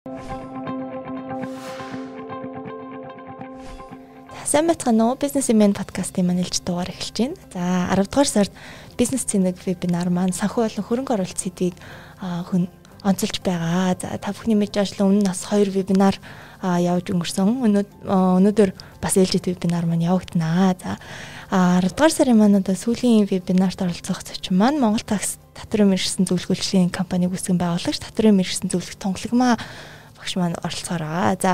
Сайн байцгаана уу? Бизнес имэн подкастын манилж дугаар эхэлж байна. За 10 дугаар сард бизнес цэник вебинар маань санхүү болон хөрөнгө оруулалт сэдвийг хүн онцолж байгаа. За та бүхний мэдж ажлын өмнө нас 2 вебинар явж өнгөрсөн. Өнөөдөр бас ээлжид вебинар маань явагдана. За 10 дугаар сарын маань одоо сүүлийн вебинарт оролцох зочин маань Монгол такс татврын мэргэжсэн зөвлөгөөлчлийн компаниг үүсгэн байгуулагч татврын мэргэжсэн зөвлөх тунгалагмаа багш маань оролцохоор байгаа. За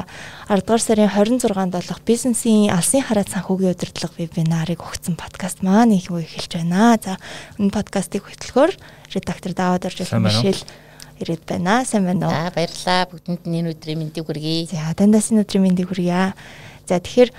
10 дугаар сарын 26-нд болох бизнесийн алсын хараат санхүүгийн удирдлага вебинарыг өгсөн подкаст маань их үе эхэлж байна. За энэ подкастыг хөтлөхөөр редактор Даваад орж ирсэн Мишель ирээд байна. Сайн байна уу? За баярлалаа. Бүгдэнд энэ өдрийн мэндийг хүргэе. За дандаас энэ өдрийн мэндийг хүргье. За тэгэхээр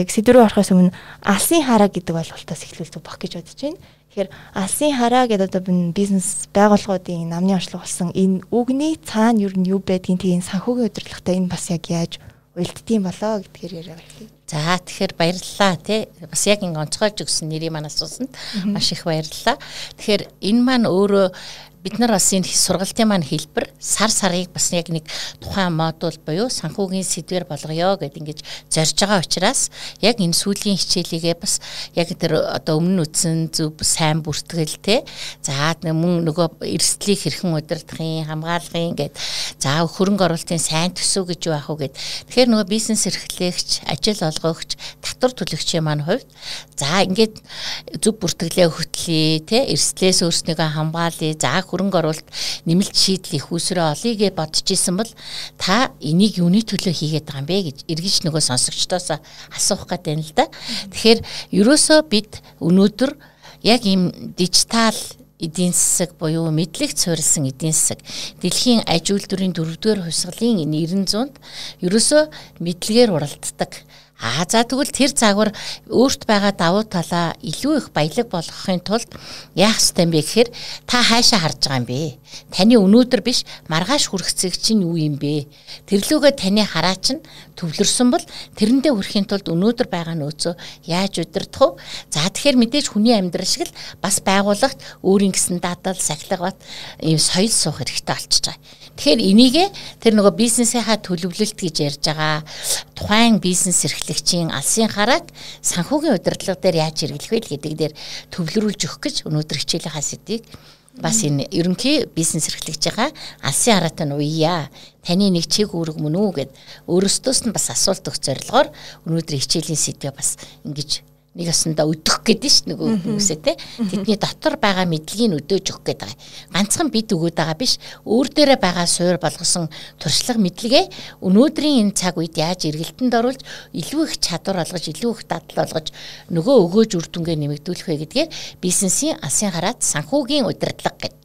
яг сэдврүү орохоос өмнө алсын хараа гэдэг ойлголтоос эхлүүлдэг бох гэж бодож байна. Тэгэхээр алсын хараа гэдэг одоо бизнес байгууллагуудын намны орчлог болсон энэ үгний цаана юу нь юу байдгийг тийм санхүүгийн удирдлагатай энэ бас яг яаж уялддсан болоо гэдгээр яриа хэлье. За тэгэхээр баярлалаа тий. Бас яг ингэ онцгойж өгсөн нэрийг маань асуусанд маш их баярлалаа. Тэгэхээр энэ маань өөрөө бид нар бас энэ сургалтын маань хэлбэр сар сарыг бас яг нэг тухайн модуль буюу санхүүгийн сэдвэр болгоё гэд ингэж зорж байгаа учраас яг энэ сүүлийн хичээлийгээ бас яг тэр одоо өмнө үтсэн зөв сайн бүртгэл те. За мөн нөгөө эрсдлийг хэрхэн удирдахын хамгаалахын гэд. За хөрөнгө оруулалтын сайн төсөв гэж юу ах вэ гэд. Тэгэхээр нөгөө бизнес эрхлэгч ажил олгогч татвар төлөгчийн маань хувьд за ингээд зөв бүртгэлээ хөтлөе те. Эрсдлээс өөрснийгөө хамгаалъя. За хөрөнгө оруулалт нэмэлт шийдэл их усроо олъё гэж бодож исэн бол та энийг юуны төлөө хийгээд байгаа юм бэ гэж эргэж нөгөө сонсогчдоос асуух гэдэг юм л да. Тэгэхээр ерөөсөө бид өнөөдөр яг ийм дижитал эдийн засаг буюу мэдлэг суурилсан эдийн засаг дэлхийн аж үйлдвэрийн дөрөвдүгээр хувьсгалын энэ 900-д ерөөсөө мэдлэгээр уралддаг Аа за тэгвэл тэр загвар өөрт байгаа давуу талаа илүү их баялаг болгохын тулд яах ёстой юм бэ гэхээр та хаашаа харж байгаа юм бэ? Таны өнөөдөр биш маргааш хүрэх цэг чинь юу юм бэ? Тэрлүүгээ таны хараа чинь төвлөрсөн бол тэрэндээ хүрэхин тулд өнөөдөр байгаа нөөцөө яаж удирдах вэ? За тэгэхээр мэдээж хүний амьдрал шиг л бас байгууллагт өөрийн гэсэн дадал, сахилга бат ийм соёл суух хэрэгтэй болчихж байгаа. Тэгэхээр энийгээ тэр нөгөө бизнесийнхаа төлөвлөлт гэж ярьж байгаа тухайн бизнес эрхлэгчийн алсын харааг санхүүгийн удирдлага дээр яаж хэрэглэх вэ гэдэг дээр төвлөрүүлж өгөх гэж өнөөдөр хичээлийнхаа сэдвийг бас энэ ерөнхий бизнес эрхлэгчийнхаа алсын хараатай нь уяа таны нэг чиг үүрэг мөн үү гэд өөрөөсдөөс нь бас асуулт өгөх зорилгоор өнөөдөр хичээлийн сэдвээ бас ингэж нэг ясандаа өдөх гэдэг ш нөгөө хүмүүсээ те тэдний дотор байгаа мэдлэгийг өдөөж өгөх гэдэг байгаа. Ганцхан бид өгөөд байгаа биш өөр дээрээ байгаа суур болгосон туршлага мэдлэгээ өнөөдрийн энэ цаг үед яаж эргэлтэнд оруулж илүү их чадвар олгож илүү их дадал олгож нөгөө өгөөж үр дүнгээ нэмэгдүүлэх вэ гэдгээр бизнесийн алсын хараат санхүүгийн удирдлага гэдэг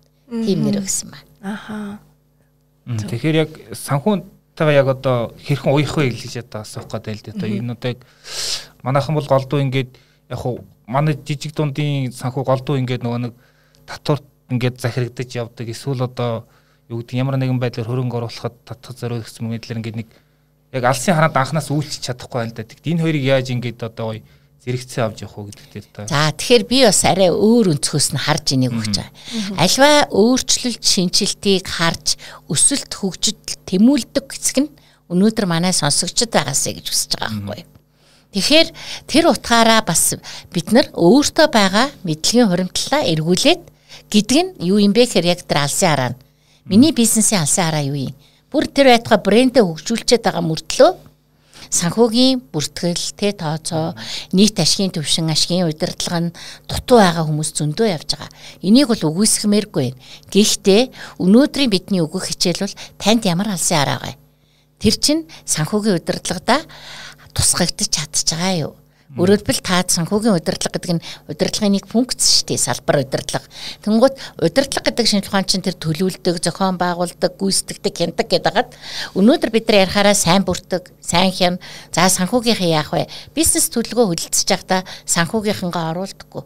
тийм нэр өгсөн ба. Аха. Тэгэхээр яг санхүүнтэйгээ яг одоо хэрхэн уях вэ гэж одоо асуух гэдэг л дээ. Одоо энэ одоо яг манайхан бол голдуу ингээд яг хуу манай жижиг дундын санхүү голдуу ингээд нөгөө нэг татварт ингээд захирагдаж явдаг эсвэл одоо юу гэдэг ямар нэгэн байдлаар хөрөнгө оруулахад татах зориулсан мэдлэр ингээд нэг яг алсын хараанд анханаас үйлчлж чадахгүй байл да. Тэгэд энэ хоёрыг яаж ингээд одоо гоё зэрэгцээ авч явах уу гэдэг дээр та. За тэгэхээр би бас арай өөр өнцгөөс нь харж энийг өгч байгаа. Альва өөрчлөлт шинжилтийг харж өсөлт хөгжил тэмүүлдэг хэсэг нь өнөөдөр манай сонсогчд байгаасаа гэж хүсэж байгаа байхгүй юу? Тэгэхээр тэр утгаараа бас бид нар өөртөө байгаа мэдлэгийн хуримтлалаа эргүүлээд гэдэг нь юу юм бэ гэхээр яг тэр алсын хараа. Миний бизнесийн алсын хараа юу юм? Бүр тэр байтугай брэндээ хөгжүүлчихэд байгаа мөртлөө санхүүгийн бүртгэл, тэ тооцоо, нийт ашигын төвшин, ашигын удирдлага нь дутуу байгаа хүмүүс зөндөө явж байгаа. Энийг бол үгүйсгэмээргүй байна. Гэхдээ өнөөдрийн бидний өгөх хичээл бол танд ямар алсын хараа вэ? Тэр чинь санхүүгийн удирдлагадаа тусгагдчих чадчих байгаа юу? Өөрөлдвөл та санхүүгийн удирдлага гэдэг нь удирдлагын нэг функц шүү дээ, салбар удирдлага. Тэнгууд удирдлага гэдэг шинжилгээ ухаан чинь тэр төлөвлөдөг, зохион байгуулдаг, гүйцэтгэдэг, хяндаг гэдэг хагаад өнөөдөр бид нар ярихаараа сайн бүртэг, сайн хян, за санхүүгийнхээ яах вэ? Бизнес төлөвлөгөө хөдөлсөж байхдаа санхүүгийнхэнгаа оруулдаггүй.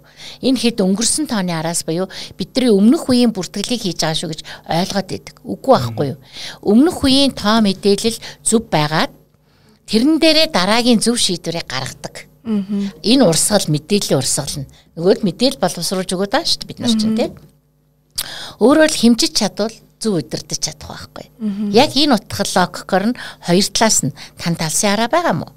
Энэ хэд өнгөрсөн тооны араас буюу бидний өмнөх үеийн бүртгэлийг хийж байгаа шүү гэж ойлгоод идэг. Үгүй байхгүй юу? Өмнөх үеийн тоо мэдээлэл зөв байгаад тэрэн дээрээ дараагийн зөв шийдвэрийг гаргадаг. Энэ урсгал мэдээллийн урсгал нь нөгөөд мэдээл боловсруулж өгöd байгаа шүү дээ бид нар чинь тийм. Өөрөөр хэмжиж чадвал зөв удирдах чадах байхгүй. Яг энэ утга логикоор нь хоёр талаас нь танд алсын хараа байгаа мó?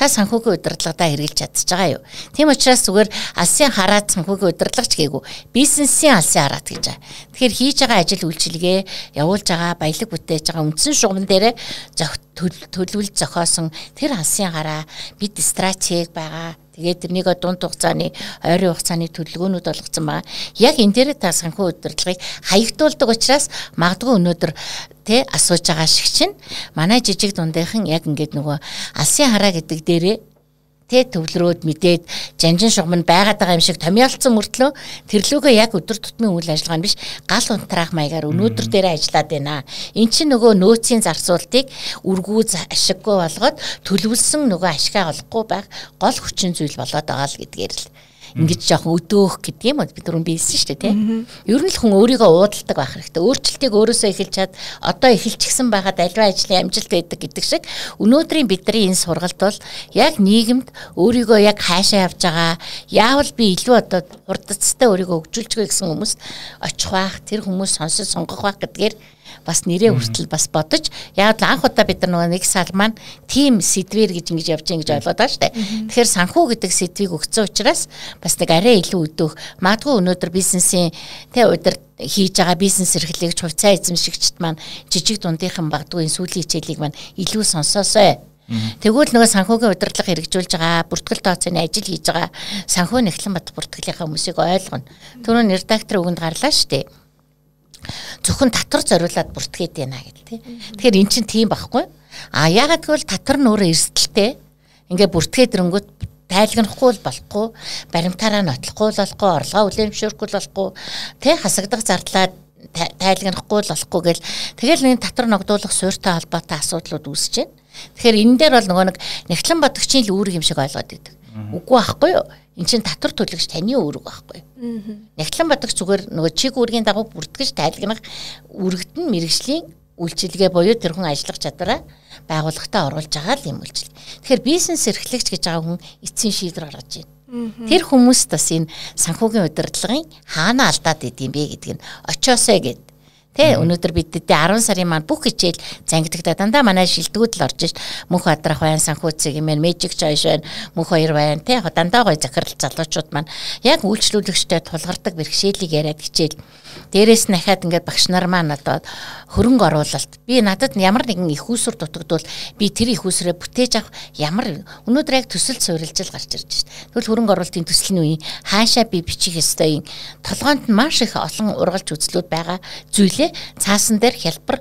Та санхүүгийн удирдлагаа хэрэгжилж чадчих байгаа юу. Тийм учраас зүгээр алсын хараад санхүүгийн удирдлагч гээгүй бизнесийн алсын хараат гэж байгаа. Тэгэхээр хийж байгаа ажил үйлчилгээ явуулж байгаа баялаг бүтээж байгаа үндсэн шугам дээр төлөвлөлт зохиосон тэр алсын хараа бид стратеги байгаа Тэгээд тэрнийг дунд хугацааны ойрын хугацааны төлөвлөгөөнүүд болгоцсон байгаа. Яг энэ дээр та санхүү удирдлагыг хаягдуулдаг учраас магадгүй өнөөдөр тэ асууж байгаа шиг чинь манай жижиг дундынхан яг ингээд нөгөө алсын хараа гэдэг дээрээ тэ төвлөрөөд мэдээд жанжин шугам нь байгаад байгаа юм шиг томьёолцсон мөртлөө тэрлүүгээ яг өдөр тутмын үйл ажиллагаа нь биш гал унтраах маягаар өнөөдөр дээрээ ажиллаад байна. Эн чинь нөгөө нөөцийн зарцуултыг үргүү ашиггүй болгоод төлөвлөсөн нөгөө ашигаа олохгүй байх гол хүчин зүйл болоод байгаа л гэдгээр л ингэж жоохон өдөөх гэдэг юм уу бид түрүүн биелсэн шүү дээ тийм. Ер нь л хүн өөрийгөө уудалдаг байх хэрэгтэй. Өөрчлөлтийг өөрөөсөө эхэлж чад одоо эхэлчихсэн байгаад альва ажлын амжилт байдаг гэдэг шиг өнөөдрийн бидний энэ сургалт бол яг нийгэмд өөрийгөө яг хаашаа явж байгаа яавал би илүү одоо хурдцтай өөрийгөө хөгжүүлж гэсэн хүмүүс очих байх тэр хүмүүс сонсож сонгох байх гэдгээр бас нэрээ хүртэл бас бодож яг л анх удаа бид нар нэг сал маань тим сэдвэр гэж ингэж явж байгаа гэж ойлгоод байгаа шүү дээ. Тэгэхээр санхүү гэдэг сэдвийг өгсөн учраас бас нэг арай илүү өдөөх магадгүй өнөөдөр бизнесийн тэ удир хийж байгаа бизнес эрхлэгч хувьцаа эзэмшигчд маань жижиг дундийнхан багдгүй энэ сүүлийн хичээлийг маань илүү сонсоосой. Тэгвэл нөгөө санхүүгийн удирдлага хэрэгжүүлж байгаа бүртгэл тооцооны ажил хийж байгаа санхүү нэгтлэн бат бүртгэлийнхаа хүмүүсийг ойлгоно. Түрүүн редактор үгэнд гарлаа шүү дээ зөвхөн татвар зориулаад бүртгээд байна гэдэг тий. Тэгэхээр эн чинь тийм байхгүй. А ягаад гэвэл татвар нь өөрөө эрсдэлтэй. Ингээ бүртгээд ирэнгүүт тайлгнахгүй л болохгүй, баримтаараа нотлохгүй л болохгүй, орлогоо үлээмшүүрхгүй л болохгүй, тий хасагдах зардлаа тайлгнахгүй л болохгүй гэл тэгэл нэг татвар ногдуулах суурьтай холбоотой асуудлууд үүсэж байна. Тэгэхээр энэ дээр бол нөгөө нэг нэгтлэн бодогчийн л үүрэг юм шиг ойлгоод байдаг. Үгүй байхгүй юу? Эн чинь татвар төлөгч таны үүрэг байхгүй. Нягтлан бодогч зүгээр нөгөө чиг үүргийн дагуу бүртгэж тайлгнах үүрэгт нь мэрэгжлийн үйлчилгээ буюу тэр хүн ажиллах чадвараа байгууллагатаа оруулж байгаа л юм үйлчил. Тэгэхээр бизнес эрхлэгч гэж байгаа хүн эцсийн шийдвэр гаргаж байна. Тэр хүмүүс бас энэ санхүүгийн удирдлагын хаана алдаад идэм бэ гэдгийг очоосоо гэд Тэ өнөөдөр бид тэдээ 10 сарын маань бүх хичээл зангидагта дандаа манай шилдэгүүд л орж ш мөнх адрах байна санхүүцэг юм байна мэжик чойш байна мөнх хоёр байна тэ дандаа гой захирал залуучууд маань яг үйлчлүүлэгчтэй тулгардаг бэрхшээлийг яриад хичээл Дээрээс нь дахиад ингээд багш нар маань одоо хөрөнгө оруулалт. Би надад ямар нэгэн их усүр дутагдвал би тэр их усрээ бүтээж авах ямар өнөөдөр яг төсөл суурилжил гарч ирж байна. Тэгвэл хөрөнгө оруулалтын төслийн үеийн хаашаа би бичих ёстой юм. Толгоонд маш их олон ургалж үзлүүд байгаа зүйлээ цаасан дээр хялбар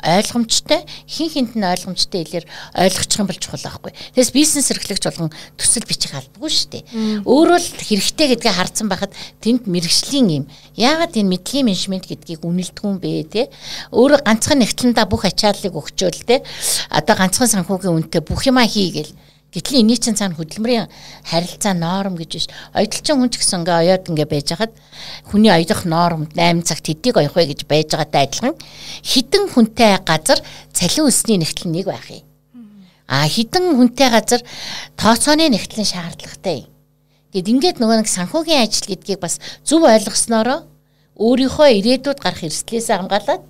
ойлгомжтой хин хинт нь ойлгомжтой хэлээр ойлгочих юм бол чухал байхгүй. Тэгээс бизнес эрхлэгч болгон төсөл бичих албагүй шүү дээ. Өөрөө л хэрэгтэй гэдгээ харсан байхад тэнд мэрэгжлийн юм. Яагаад энэ мэдлэгийн менежмент гэдгийг үнэлдэг юм бэ те? Өөрөө ганцхан нэгтлэндээ бүх ачааллыг өгчөөл те. Одоо ганцхан санхүүгийн үнэтэй бүх юмаа хийгээл Гэтэл энэний чинь цаана хөдөлмөрийн харилцаа норм гэж биш. Ойдлчин хүн ч гэсэн ингээ оёод ингээ байж хахад хүний оёдох норм 8 цагт хэдийг оёх вэ гэж байж байгаатай адилхан хідэн хүнтэй газар цалин өсний нэгтэл нэг байх юм. А хідэн хүнтэй газар тооцооны нэгтлэн шаардлагатай юм. Гэт ингээд нөгөө нэг санхүүгийн ажил гэдгийг бас зөв ойлгосноороо өөрийнхөө ирээдүйд гарах эрсдлээсээ хамгаалаад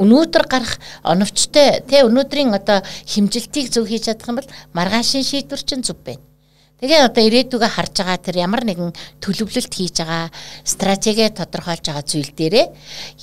өнөөдөр гарах оновчтой тий өнөөдрийн одоо химжилтийг зөв хийж чадах юм бол маргаашийн шийдвэр чинь зөв байна. Тэгээ одоо ирээдүгөө харж байгаа тэр ямар нэгэн төлөвлөлт хийж байгаа стратеги тодорхойлж байгаа зүйл дээрээ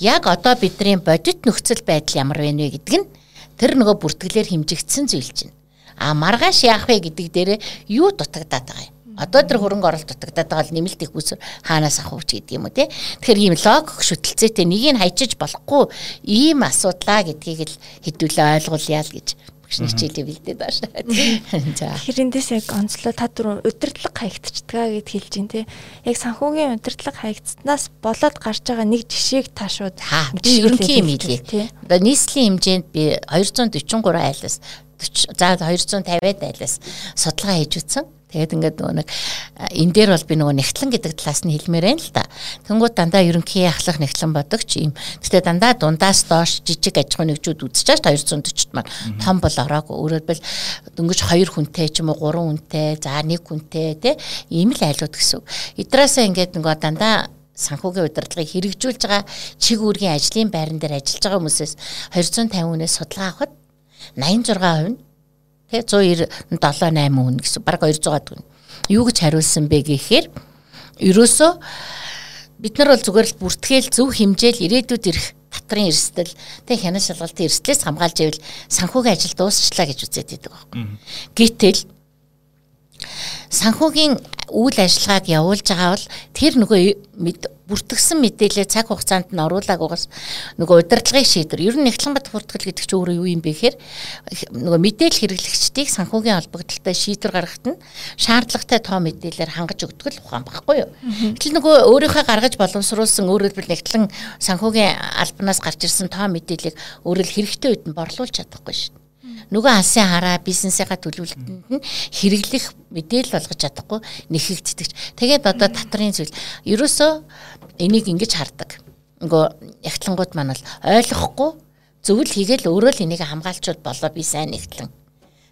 яг одоо бидний бодит нөхцөл байдал ямар байна вэ гэдэг нь тэр нөгөө бүртгэлээр хэмжигдсэн зүйл чинь. А маргааш яах вэ гэдэг дээрээ юу дутагдаад байгаа юм Одоо тэр хөрөнгө оруулалт дутагдаад байгаа л нэмэлт их үсэр хаанаас авах вэ гэдэг юм уу те. Тэгэхээр ийм логик шүтэлцээтэй нэгийг хайчиж болохгүй ийм асуудлаа гэдгийг л хэдүүлээ ойлгуулъя л гэж багшны хичээлээ бэлдээд. За. Тэгэхээр эндээс яг онцлоо та түрүү удирдлага хаягдчихдгаа гэд хэлж байна те. Яг санхүүгийн удирдлага хаягдсанаас болоод гарч байгаа нэг жишээг та шууд ерөнхий юм хэлье. Одоо нийслэлийн хэмжээнд би 243 айлаас за 250-аад айлаас судалгаа хийж үтсэн. Тэгээд ингээд нөгөө нэг энэ дээр бол би нөгөө нэгтлэн гэдэг талаас нь хэлмээр байна л да. Тэнгууд дандаа ерөнхий ахлах нэгтлэн бодогч юм. Гэтэ дандаа дундаас доош жижиг аж ахуй нэгжүүд үзчихэж 240-т маань том бол ороогүй. Өөрөөр хэлбэл дөнгөж 2 хүнтэй ч юм уу 3 хүнтэй, за 1 хүнтэй тий ийм л айлууд гэсэн. Идраасаа ингээд нөгөө дандаа санхүүгийн удирдлагыг хэрэгжүүлж байгаа чиг үүргийн ажлын байран дээр ажиллаж байгаа хүмүүсээс 250 хүнээс судалгаа авахад 86% нь тэгээ 197 8 хүн гэсэн баг 200 хүн. Юу гэж хариулсан бэ гэхээр ерөөсөө бид нар бол зүгээр л бүртгэл зөв хэмжээл ирээдүйд ирэх татрын эрсдэл тэг хянаш шалгалтын эрсдлээс хамгаалж ивэл санхүүгийн ажил дуусчлаа гэж үзээд байдаг байхгүй. Гэтэл санхүүгийн үйл ажиллагааг явуулж байгаа бол тэр нөгөө бүртгэгсэн мэдээлэл цаг хугацаанд нь оруулаагүйгаас нөгөө удирдлагын шийдвэр. Ер нь нэгтлэн бат бүртгэл гэдэг чинь өөрөө юу юм бэ гэхээр нөгөө мэдээлэл хэрэглэгчдийг санхүүгийн холбогдлолтой шийдвэр гаргахад нь шаардлагатай тоо мэдээлэлээр хангаж өгдөг л ухаан баггүй юу. Гэтэл нөгөө өөрийнхөө гаргаж боловсруулсан өөрөөр хэлбэл нэгтлэн санхүүгийн албанаас гарч ирсэн тоо мэдээллийг өөрөөр хэрэгтэй үед нь борлуулж чадахгүй шүү нөгөө алсын хараа бизнесийнхаа төлөвлөлтөнд нь хэрэглэх мэдээлэл болгож чадахгүй нэхэгддэг. Тэгээд одоо татрын зүйл ерөөсөө энийг ингэж хардаг. Нөгөө ягтлангууд маань бол ойлгохгүй зөвл хийгээл өөрөө л энийг хамгаалчуул болоо би сайн нэгтлэн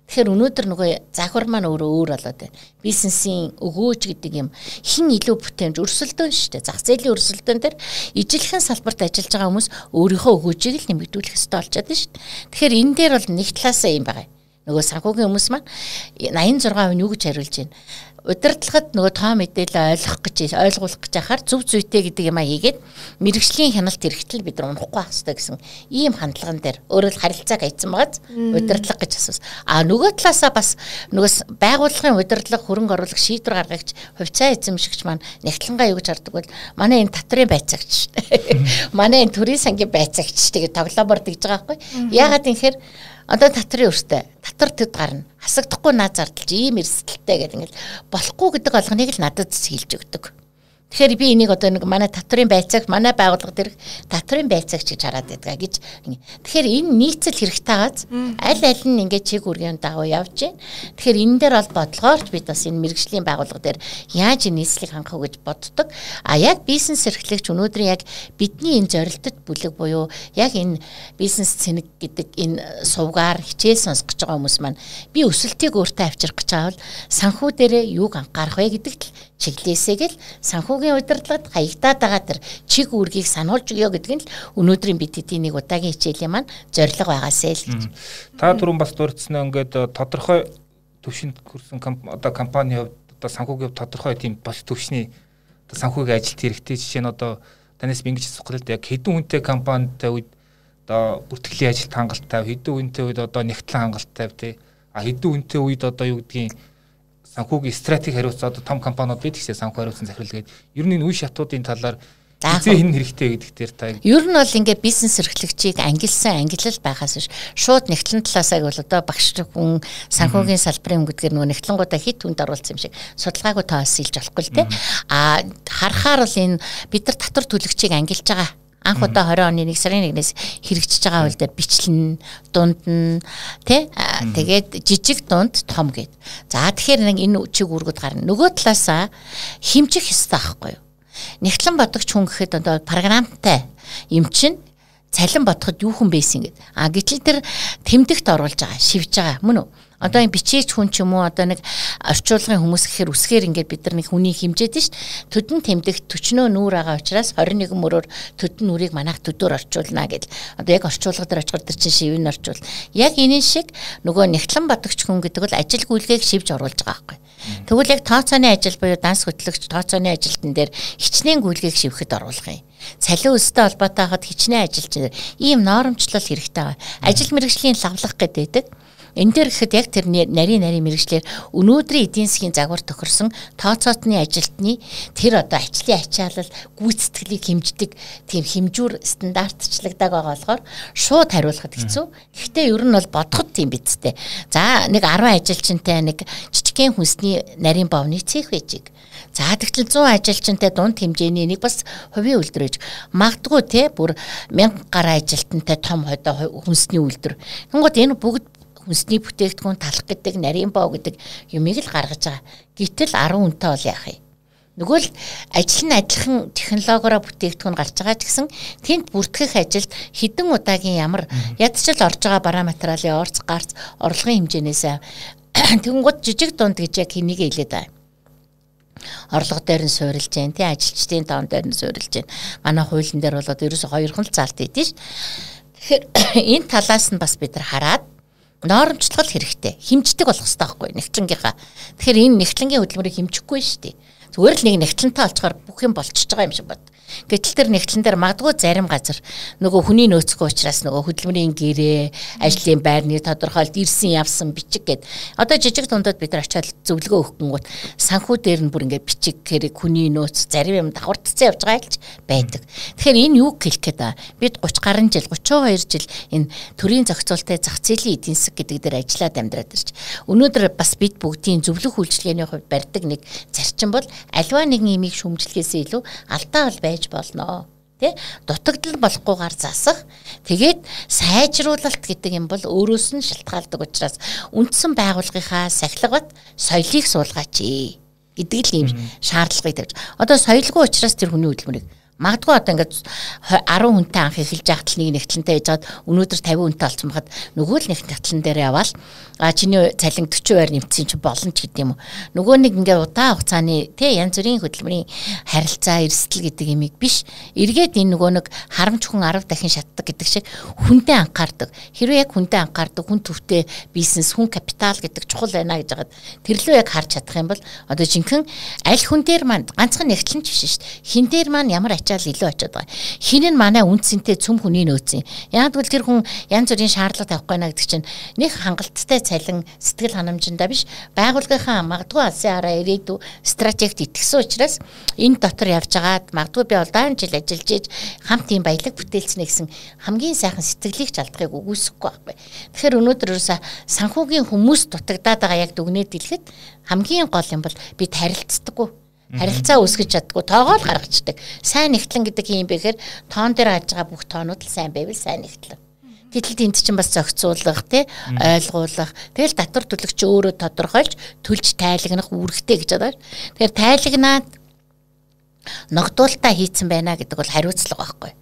Тэгэхээр өнөөдөр нөгөө захвар маань өөрөө өөр болоод байна. Бизнесийн өгөөж гэдэг юм хин илүү бүтээмж өрсөлдөөн шүү дээ. Зах зээлийн өрсөлдөөн дээр ижилхэн салбарт ажиллаж байгаа хүмүүс өөрийнхөө өгөөжийг л нэмэгдүүлэх ёстой болчиход байна шүү дээ. Тэгэхээр энэ дээр бол нэг талаасаа юм байгаа. Нөгөө санхүүгийн хүмүүс маань 86% нь юу гэж хариулж байна? Удирдлагад нөгөө тоо мэдээлэл ойлгох гэж ойлгуулах гэж яхаар зөв зүйтэй гэдэг юм а хийгээд мэрэгжлийн хяналт хэрэгтэл бид нар унахгүй байх хэрэгтэй гэсэн ийм хандлаган дээр өөрөө л харилцааг айцсан байгааз удирдлага гэж асуусан. А нөгөө талаасаа бас нөгөө байгууллагын удирдлага хөрөнгө оруулах шийдвэр гаргагч хувьцаа эзэмшигч маань нэгтлэнгаа юу гэж хардаг бол манай энэ татрын байцаагч. Манай энэ төрийн сангийн байцаагч. Тэгээд тоглоомор дэгж байгаа байхгүй. Яагаад юм хэр одоо татрын өртөө татар төд гарна. Хасагдахгүй наад зардалж ийм эрсдэлтэй гэдэг ингээл болохгүй гэдэг олгоныг л надад хэлж өгдөг. Тэгэхээр би энийг одоо нэг манай татрын байцаагч манай байгууллага дээрх татрын байцаагч гэж хараад байдаг гэж. Тэгэхээр энэ нийцэл хэрэгтэй гааз аль аль нь ингээд чиг үргийн дагуу явж байна. Тэгэхээр энэ дээр бол бодлогоорч бид бас энэ мэрэгжлийн байгууллага дээр яаж энэ нийслийг хангах вэ гэж боддог. А яг бизнес эрхлэгч өнөөдрийн яг бидний энэ зорилтод бүлэг буюу яг энэ бизнес цэнэг гэдэг энэ сувгаар хичээл сонсох гэж байгаа хүмүүс маань би өсөлтийг өөртөө авчрах гэж байгаа бол санхүү дээрээ юуг анхаарах вэ гэдэгт л чиглэлээсээ л санхүүгийн удирдлагад хаягдаад байгаа тэр чиг үүргийг сануулж өгөө гэдэг нь л өнөөдрийн бид хэдийн нэг удаагийн хичээлийн маань зорилго байгаасай л. Гэж. Та түрүүн бас дурдсан ингээд э, тодорхой төвшөнд хүрсэн одоо компани хувьд одоо санхүүгийн тодорхой тийм бас төвшний одоо санхүүгийн ажилт хэрэгтэй жишээ нь одоо танаас би ингэж асуух л яг хэдэн хүнтэй компанитай үед одоо бүртгэлийн ажилт хангалттай хэдэн хүнтэй үед одоо нэгтлэн хангалттай тий а хэдэн хүнтэй үед одоо юу гэдгийг санхүүгийн стратеги хариуцсан. Одоо том компаниуд бид гэсэн санхүү хариуцсан захирал гээд ер нь энэ үе шатуудын талаар эзэн хин хэрэгтэй гэдэг дээр та ер нь бол ингээд бизнес эрхлэгчийг ангилсан ангилал байхаас биш шууд нэгтлэн талаасаа бол одоо багш хүн санхүүгийн салбарын хүн гэдгээр нөгөө нэгтлэнгуудаа хит хүнд оруулсан юм шиг судалгаагүй тоос илж болохгүй л те. А харахаар бол энэ бид нар татвар төлөгчийг ангилж байгаа анх удаа 20 оны 1 сарын 1-ээс хэрэгжиж байгаа дээр бичлэн дунд нь тий тэгээд жижиг дунд том гэд. За тэгэхээр нэг энэ чиг үүргүүд гарна. Нөгөө талаасаа химжих ёстой байхгүй юу? Нэгтлэн бодогч хүн гэхэд одоо програмтай юм чинь цалин бодоход юу хүн байсан гэд. А гэтэл тэр тэмдэгт оруулж байгаа, шивж байгаа мөн үү? Одоо энэ бичээч хүн ч юм уу одоо нэг орчуулгын хүмүүс гэхээр үсгээр ингээд бид нар нэг хүний хэмжээд нь ш. Төдөн тэмдэгт төчнөө нүүр байгаа учраас 21 мөрөөр төдөн нүрийг манайх төдөр орчуулна гэл. Одоо яг орчуулга дээр очихор тэр чинь шивэн орчуул. Яг энэ шиг нөгөө нэгтлэн бодогч хүн гэдэг бол ажил гүйлгээг шивж оруулж байгаа байхгүй. Тэгвэл яг тооцооны ажил буюу данс хөтлөгч тооцооны ажилтан дээр хичнээн гүйлгээг шивхэд оруулах юм цалин өстэй холбоотой хахад хичнээн ажилч ийм норомчлол хэрэгтэй байна. Ажил мэргэжлийн лавлах гэдэг Энэ дээр гэхэд яг тэр нарийн нарийн мэрэгчлэр өнөөдрийн эдийн засгийн загвар тохирсон тооцоотны ажилтны тэр одоо ажлын ачаалал гүйцэтгэлийг хэмждэг тийм хэмжүүр стандартчлагддаг байгаа болохоор шууд хариулахад хэцүү. Гэхдээ ер нь бол бодоход тийм бидтэй. За нэг 10 ажилчинтай нэг жижигхэн хүнсний нарийн бовны цех байжиг. За тэгтэл 100 ажилчинтай дунд хэмжээний нэг бас хувийн үйлдвэр ээж магадгүй те бүр 1000 гаруй ажилтнтай том hodоо хүнсний үйлдвэр. Тэнгууд энэ бүгд хүнсний бүтээгдэхүүн талах гэдэг нарийн боо гэдэг юмыг л гаргаж байгаа. Гэтэл 10 үнэтэй бол яах юм? Нөгөө л ажил нь ажилхан технологиороо бүтээгдэхүүн гарч байгаа ч гэсэн тэнд бүртгэх ажилд хідэн удаагийн ямар ядчил орж байгаа бараа материалын орц гарц орлогын хэмжээнээс тэгэнгუთ жижиг дунд гэж яг хэнийг хэлээд байна орлого дээр нь суурилж जैन тий ажилчдын тоон дээр нь суурилж जैन манай хуулийн дээр болоод ерөөсө хоёрхан л залт идэв ш Тэгэхээр энэ талаас нь бас бид нар хараад норомжлол хэрэгтэй. Химждэг болох хэрэгтэй байхгүй. Нэгтлэнгийнхаа тэгэхээр энэ нэгтлэнгийн хөдөлмөрийг химжихгүй шүү дээ. Зүгээр л нэг нэгтлэнтэй олцохоор бүх юм болчихж байгаа юм шиг бод Гэтэл тэр нэгтлэн дээр магадгүй зарим газар нөгөө хүний нөөцгүй учраас нөгөө хөдөлмөрийн гэрээ, ажлын байрны тодорхойлт ирсэн явсан бичиг гэд. Одоо жижиг дундад бид нар очиад зөвлөгөө өгөхгүйгүүт санхүү дээр нь бүр ингээд бичиг хэрэг хүний нөөц зарим юм давхардцсан явж байгаа л байдаг. Тэгэхээр энэ юу хэлэх гээд ба бид 30 гаруй жил 32 жил энэ төрийн зохицуултын зах зээлийн эдийн засаг гэдэг дээр ажиллаад амьдраад ирж. Өнөөдөр бас бид бүгдийн зөвлөх үйлчилгээний хувьд барьдаг нэг зарчим бол альва нэгэн имийг шүмжлэхээс илүү алдаа бол байж болно. Тий дутагдал болохгүйгээр засах. Тэгээд сайжруулалт гэдэг юм бол өөрөөс нь шалтгаалдаг учраас үндсэн байгууллагынхаа сахилгат соёлыг суулгаач гэдэг л юм шаардлагыг тавьж. Одоо соёлгүй учраас тэр хүний хөдөлмөрийг Магадгүй одоо ингээд 10 хүнтэй анх эхэлж яхад л нэг нэгтлэнтэй яжгаад өнөөдөр 50 хүнтэй олцсон бахад нөгөө л нэг нэгтлэн дээр яваал а чиний цалин 40%-аар нэмсэн чи болно ч гэдэг юм уу. Нөгөө нэг ингээд удаан хугацааны тий янз бүрийн хөдөлмөрийн харилцаа эрсдэл гэдэг юмыг биш. Эргээд энэ нөгөө нэг харамч хүн 10 дахин шатдаг гэдэг шиг хүнтэй анхаардаг. Хэрвээ яг хүнтэй анхаардаг хүн төвтэй бизнес хүн капитал гэдэг чухал байна гэж хагаад тэрлөө яг харж чадах юм бол одоо жинхэнэ аль хүн дээр маань ганцхан нэгтлэн ч биш шүү дээ. Хин дээр маань ямар ачаал илүү очиод байгаа. Хин нь манай үнцэнтэй цөм хүний нөөцийн. Яг бол тэр хүн янз бүрийн шаардлага тавихгүй наа гэдэг чинь нэг хангалттай цалин сэтгэл ханамжиндаа биш байгууллагынхаа магадгүй алсын хараа ирээдүй стратегт итгэсэн учраас энэ дотор явж байгаад магадгүй би удаан жил ажиллаж иж хамт ийм баялаг бүтээлцнэ гэсэн хамгийн сайхан сэтгэлийг ч алдахыг үгүйсэхгүй байхгүй. Тэгэхээр өнөөдөр ерөөсө санхүүгийн хүмүүс дутагдаад байгаа яг дүгнээд дэлгэхэд хамгийн гол юм бол бид харилцдаггүй харилцаа үүсгэж чаддгүй тоогоо л гаргацдаг. Сайн нэгтлэн гэдэг юм бэхээр тоон дээр гарч байгаа бүх тоонууд л сайн байвал сайн нэгтлэн. Гэтэл тэнд чинь бас зохицуулах тий ойлгуулах. Тэгэл татвар төлөгч өөрөө тодорхойлж төлж тайлагнах үүрэгтэй гэж байна. Тэгэхээр тайлагнаад ногдуулалтаа хийцэн байна гэдэг бол хариуцлага байхгүй.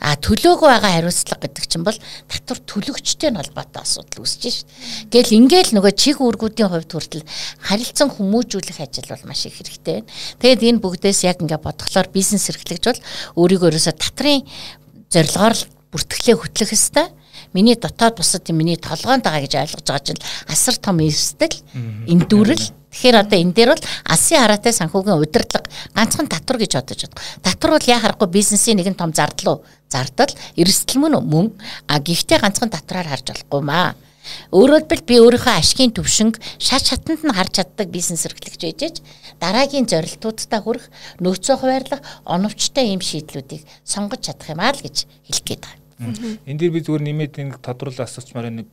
А төлөөгүй байгаа хариуцлага гэдэг чинь бол татвар төлөгчтэй нь холбоотой асуудал үүсэж шít. Гэл ингээл нөгөө чиг үүргүүдийн хувьд хүртэл харилцан хүмүүжүүлэх ажил бол маш их хэрэгтэй байна. Тэгэд энэ бүгдээс яг ингээ бодглохоор бизнес эрхлэгч бол өөрийгөө ерөөсө татрын зорилгоор бүртгэлээ хөтлөх ёстой миний дотоод бусад миний толгоонд байгаа гэж ойлгож байгаа чинь асар том эрсдэл эндүүрэл Тэгэхээр одоо энэ дээр бол алсын хараатай санхүүгийн удирдлага ганцхан татвар гэж бодож байна. Татвар бол яа харахгүй бизнесийн нэгэн том зардал уу? Зардал эрсдэл мөн. А гэхдээ ганцхан татвараар харж болохгүй маа. Өөрөөр хэлбэл би өөрийнхөө ашигын төвшинг шат шатанд нь харж чаддаг бизнес эрхлэгч байжээж дараагийн зорилтуудтай хүрэх нөөцөө хуваарлах оновчтой ийм шийдлүүдийг сонгож чадах юм аа л гэж хэлэх гээд байна. Энд дээр би зүгээр нэмээд нэг тодруулан асуучмаар нэг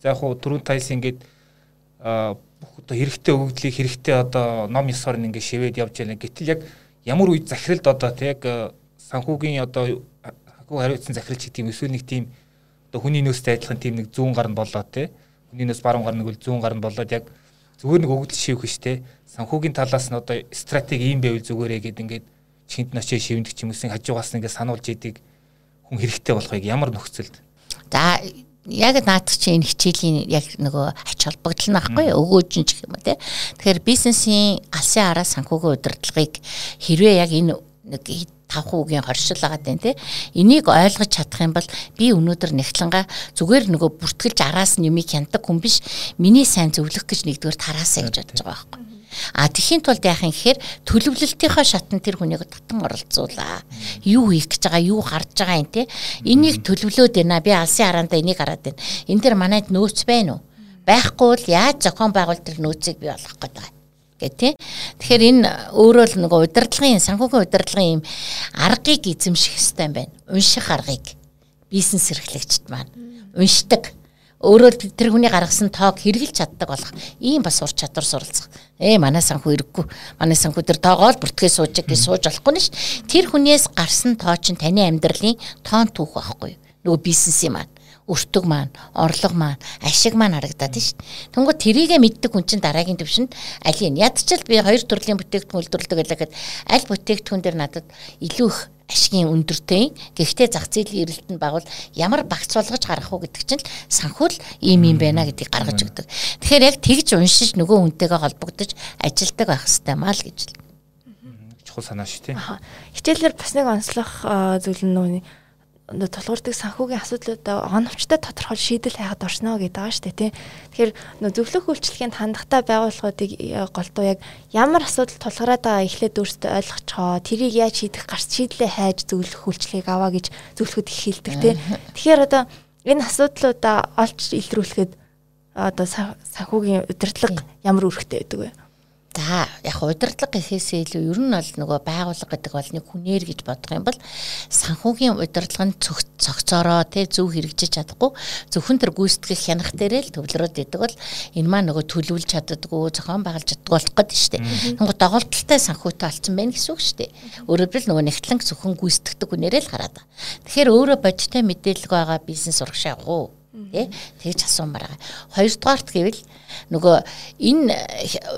за яг хуу түрүүн тайс ингээд бүх одоо хэрэгтэй өгөгдлийг хэрэгтэй одоо ном ёсоор ингээд шивэд явж байна. Гэтэл яг ямар үед захиралд одоо тэг яг санхүүгийн одоо санхүү хариуцсан захиралч гэдэг юм эсвэл нэг тийм одоо хүний нөөцтэй адилхан тийм нэг зүүн гар нь болоод те хүний нөөц баруун гар нэг үл зүүн гар нь болоод яг зүгээр нэг өгөгдөл шивэх ш те санхүүгийн талаас нь одоо стратеги ийм байвал зүгээрээ гэд ингээд чинт ночоо шивндэг ч юм уус хажуугаас ингээд сануулж идэг хүн хэрэгтэй болохыг ямар нөхцөлд за яг наадах чи энэ хичээлийн яг нөгөө ач холбогдол нь аахгүй өгөөж нь ч юм уу те тэгэхээр бизнесийн алсын араа санхүүгийн удирдлагыг хэрвээ яг энэ нэг 5% хоршил байгаа тань те энийг ойлгож чадах юм бол би өнөөдөр нэгтлэнга зүгээр нөгөө бүртгэлж араас нь юмыг хяндаг хүн биш. Миний сайн зөвлөх гэж нэгдүгээр тараасаа гэж бодож байгаа байхгүй А тэхийн тулд яах юм гэхээр төлөвлөлтийнхаа шатнд тэр хүнийг татан оролцуулаа. Юу хийх гэж байгаа, юу харж байгаа юм те. Энийг төлөвлөөд байна. Би алсын хараанда энийг хараад байна. Энд дэр манайд нөөц байна уу? Байхгүй бол яаж зохион байгуул тэр нөөцийг бий болгох гээд байгаа гэх тээ. Тэгэхээр энэ өөрөө л нөгөө удирдлагын санхүүгийн удирдлагын юм аргыг эзэмших юм байна. Унших аргыг бизнес эрхлэгчд маань уншдаг өөрөө тэр хүний гаргасан тоог хэрэгжилж чаддаг болох ийм бас ур чадвар суралцах. Ээ манай санхүү ирэхгүй. Манай санхүү тэр тоогоо л бүртгээ сууж гэж сууж болохгүй нь ш. Тэр хүнээс гарсан тоо чинь таны амьдралын тоон түүх байхгүй юу? Нөгөө бизнесийн маань өртөг маань, орлого маань, ашиг маань харагдаад шүү. Тэнгууд тэрийгэ мэддэг хүн чинь дараагийн төвшөнд аль нь ядчил би хоёр төрлийн бүтээгдэхүүн үйлдвэрлэдэг гэхэд аль бүтээгдэхүүн дээр надад илүү их ашигын өндөртэй. Гэхдээ зах зээлийн эрэлтэнд багвал ямар багц болгож гарах уу гэдэг чинь санхүүл ийм юм байна гэдгийг гаргаж өгдөг. Тэгэхээр яг тэгж уншиж нөгөө хүнтэйгээ холбогдож ажилдаг байх хэрэгтэй маа л гэж. чухал санаа шүү тий. Хичээлээр бас нэг онцлох зүйл нь нөө тулгуурдаг санхүүгийн асуудлуудаа оновчтой тодорхой шийдэл хайхад орсно гэдэг байгаа шүү дээ тий. Тэгэхээр нөө зөвлөх үйлчлэгийн хандлагатай байгууллагуудыг э, голдуу яг ямар асуудал тулгараад байгаа эхлээд өөрсдөө ойлгоцгоо тэрийг яаж шийдэх гарч шийдлээ хайж зөвлөх үйлчлэгийг аваа гэж зөвлөхөд их хэлдэг тий. Тэгэхээр одоо энэ асуудлуудаа олж илрүүлэхэд одоо санхүүгийн удирдлага ямар үүрэгтэй байдаг вэ? За яг удирдлага гэхээсээ илүү ер нь бол нөгөө байгууллага гэдэг бол нэг хүнээр гэж бодох юм бол санхүүгийн удирдлага нь цогцороо тий зөв хэрэгжиж чадахгүй зөвхөн тэр гүйцэтгэх хянах дээрээ л төвлөрөөд идэг бол энэ маань нөгөө төлөвлөж чаддаггүй зохион байгуулж чаддаггүй болох гэдэг шүү дээ. Нөгөө доголдолтой санхүүтэй болсон байх гэсэн үг шүү дээ. Өөрөөр хэлбэл нөгөө нэгтлэн зөвхөн гүйцэтгэдэг хүнээрээ л хараад. Тэгэхээр өөрөө бодиттой мэдээлэл байгаа бизнес урагшаа явах уу? Тий тэгж асуумаар байгаа. Хоёрдугаарт гэвэл нөгөө энэ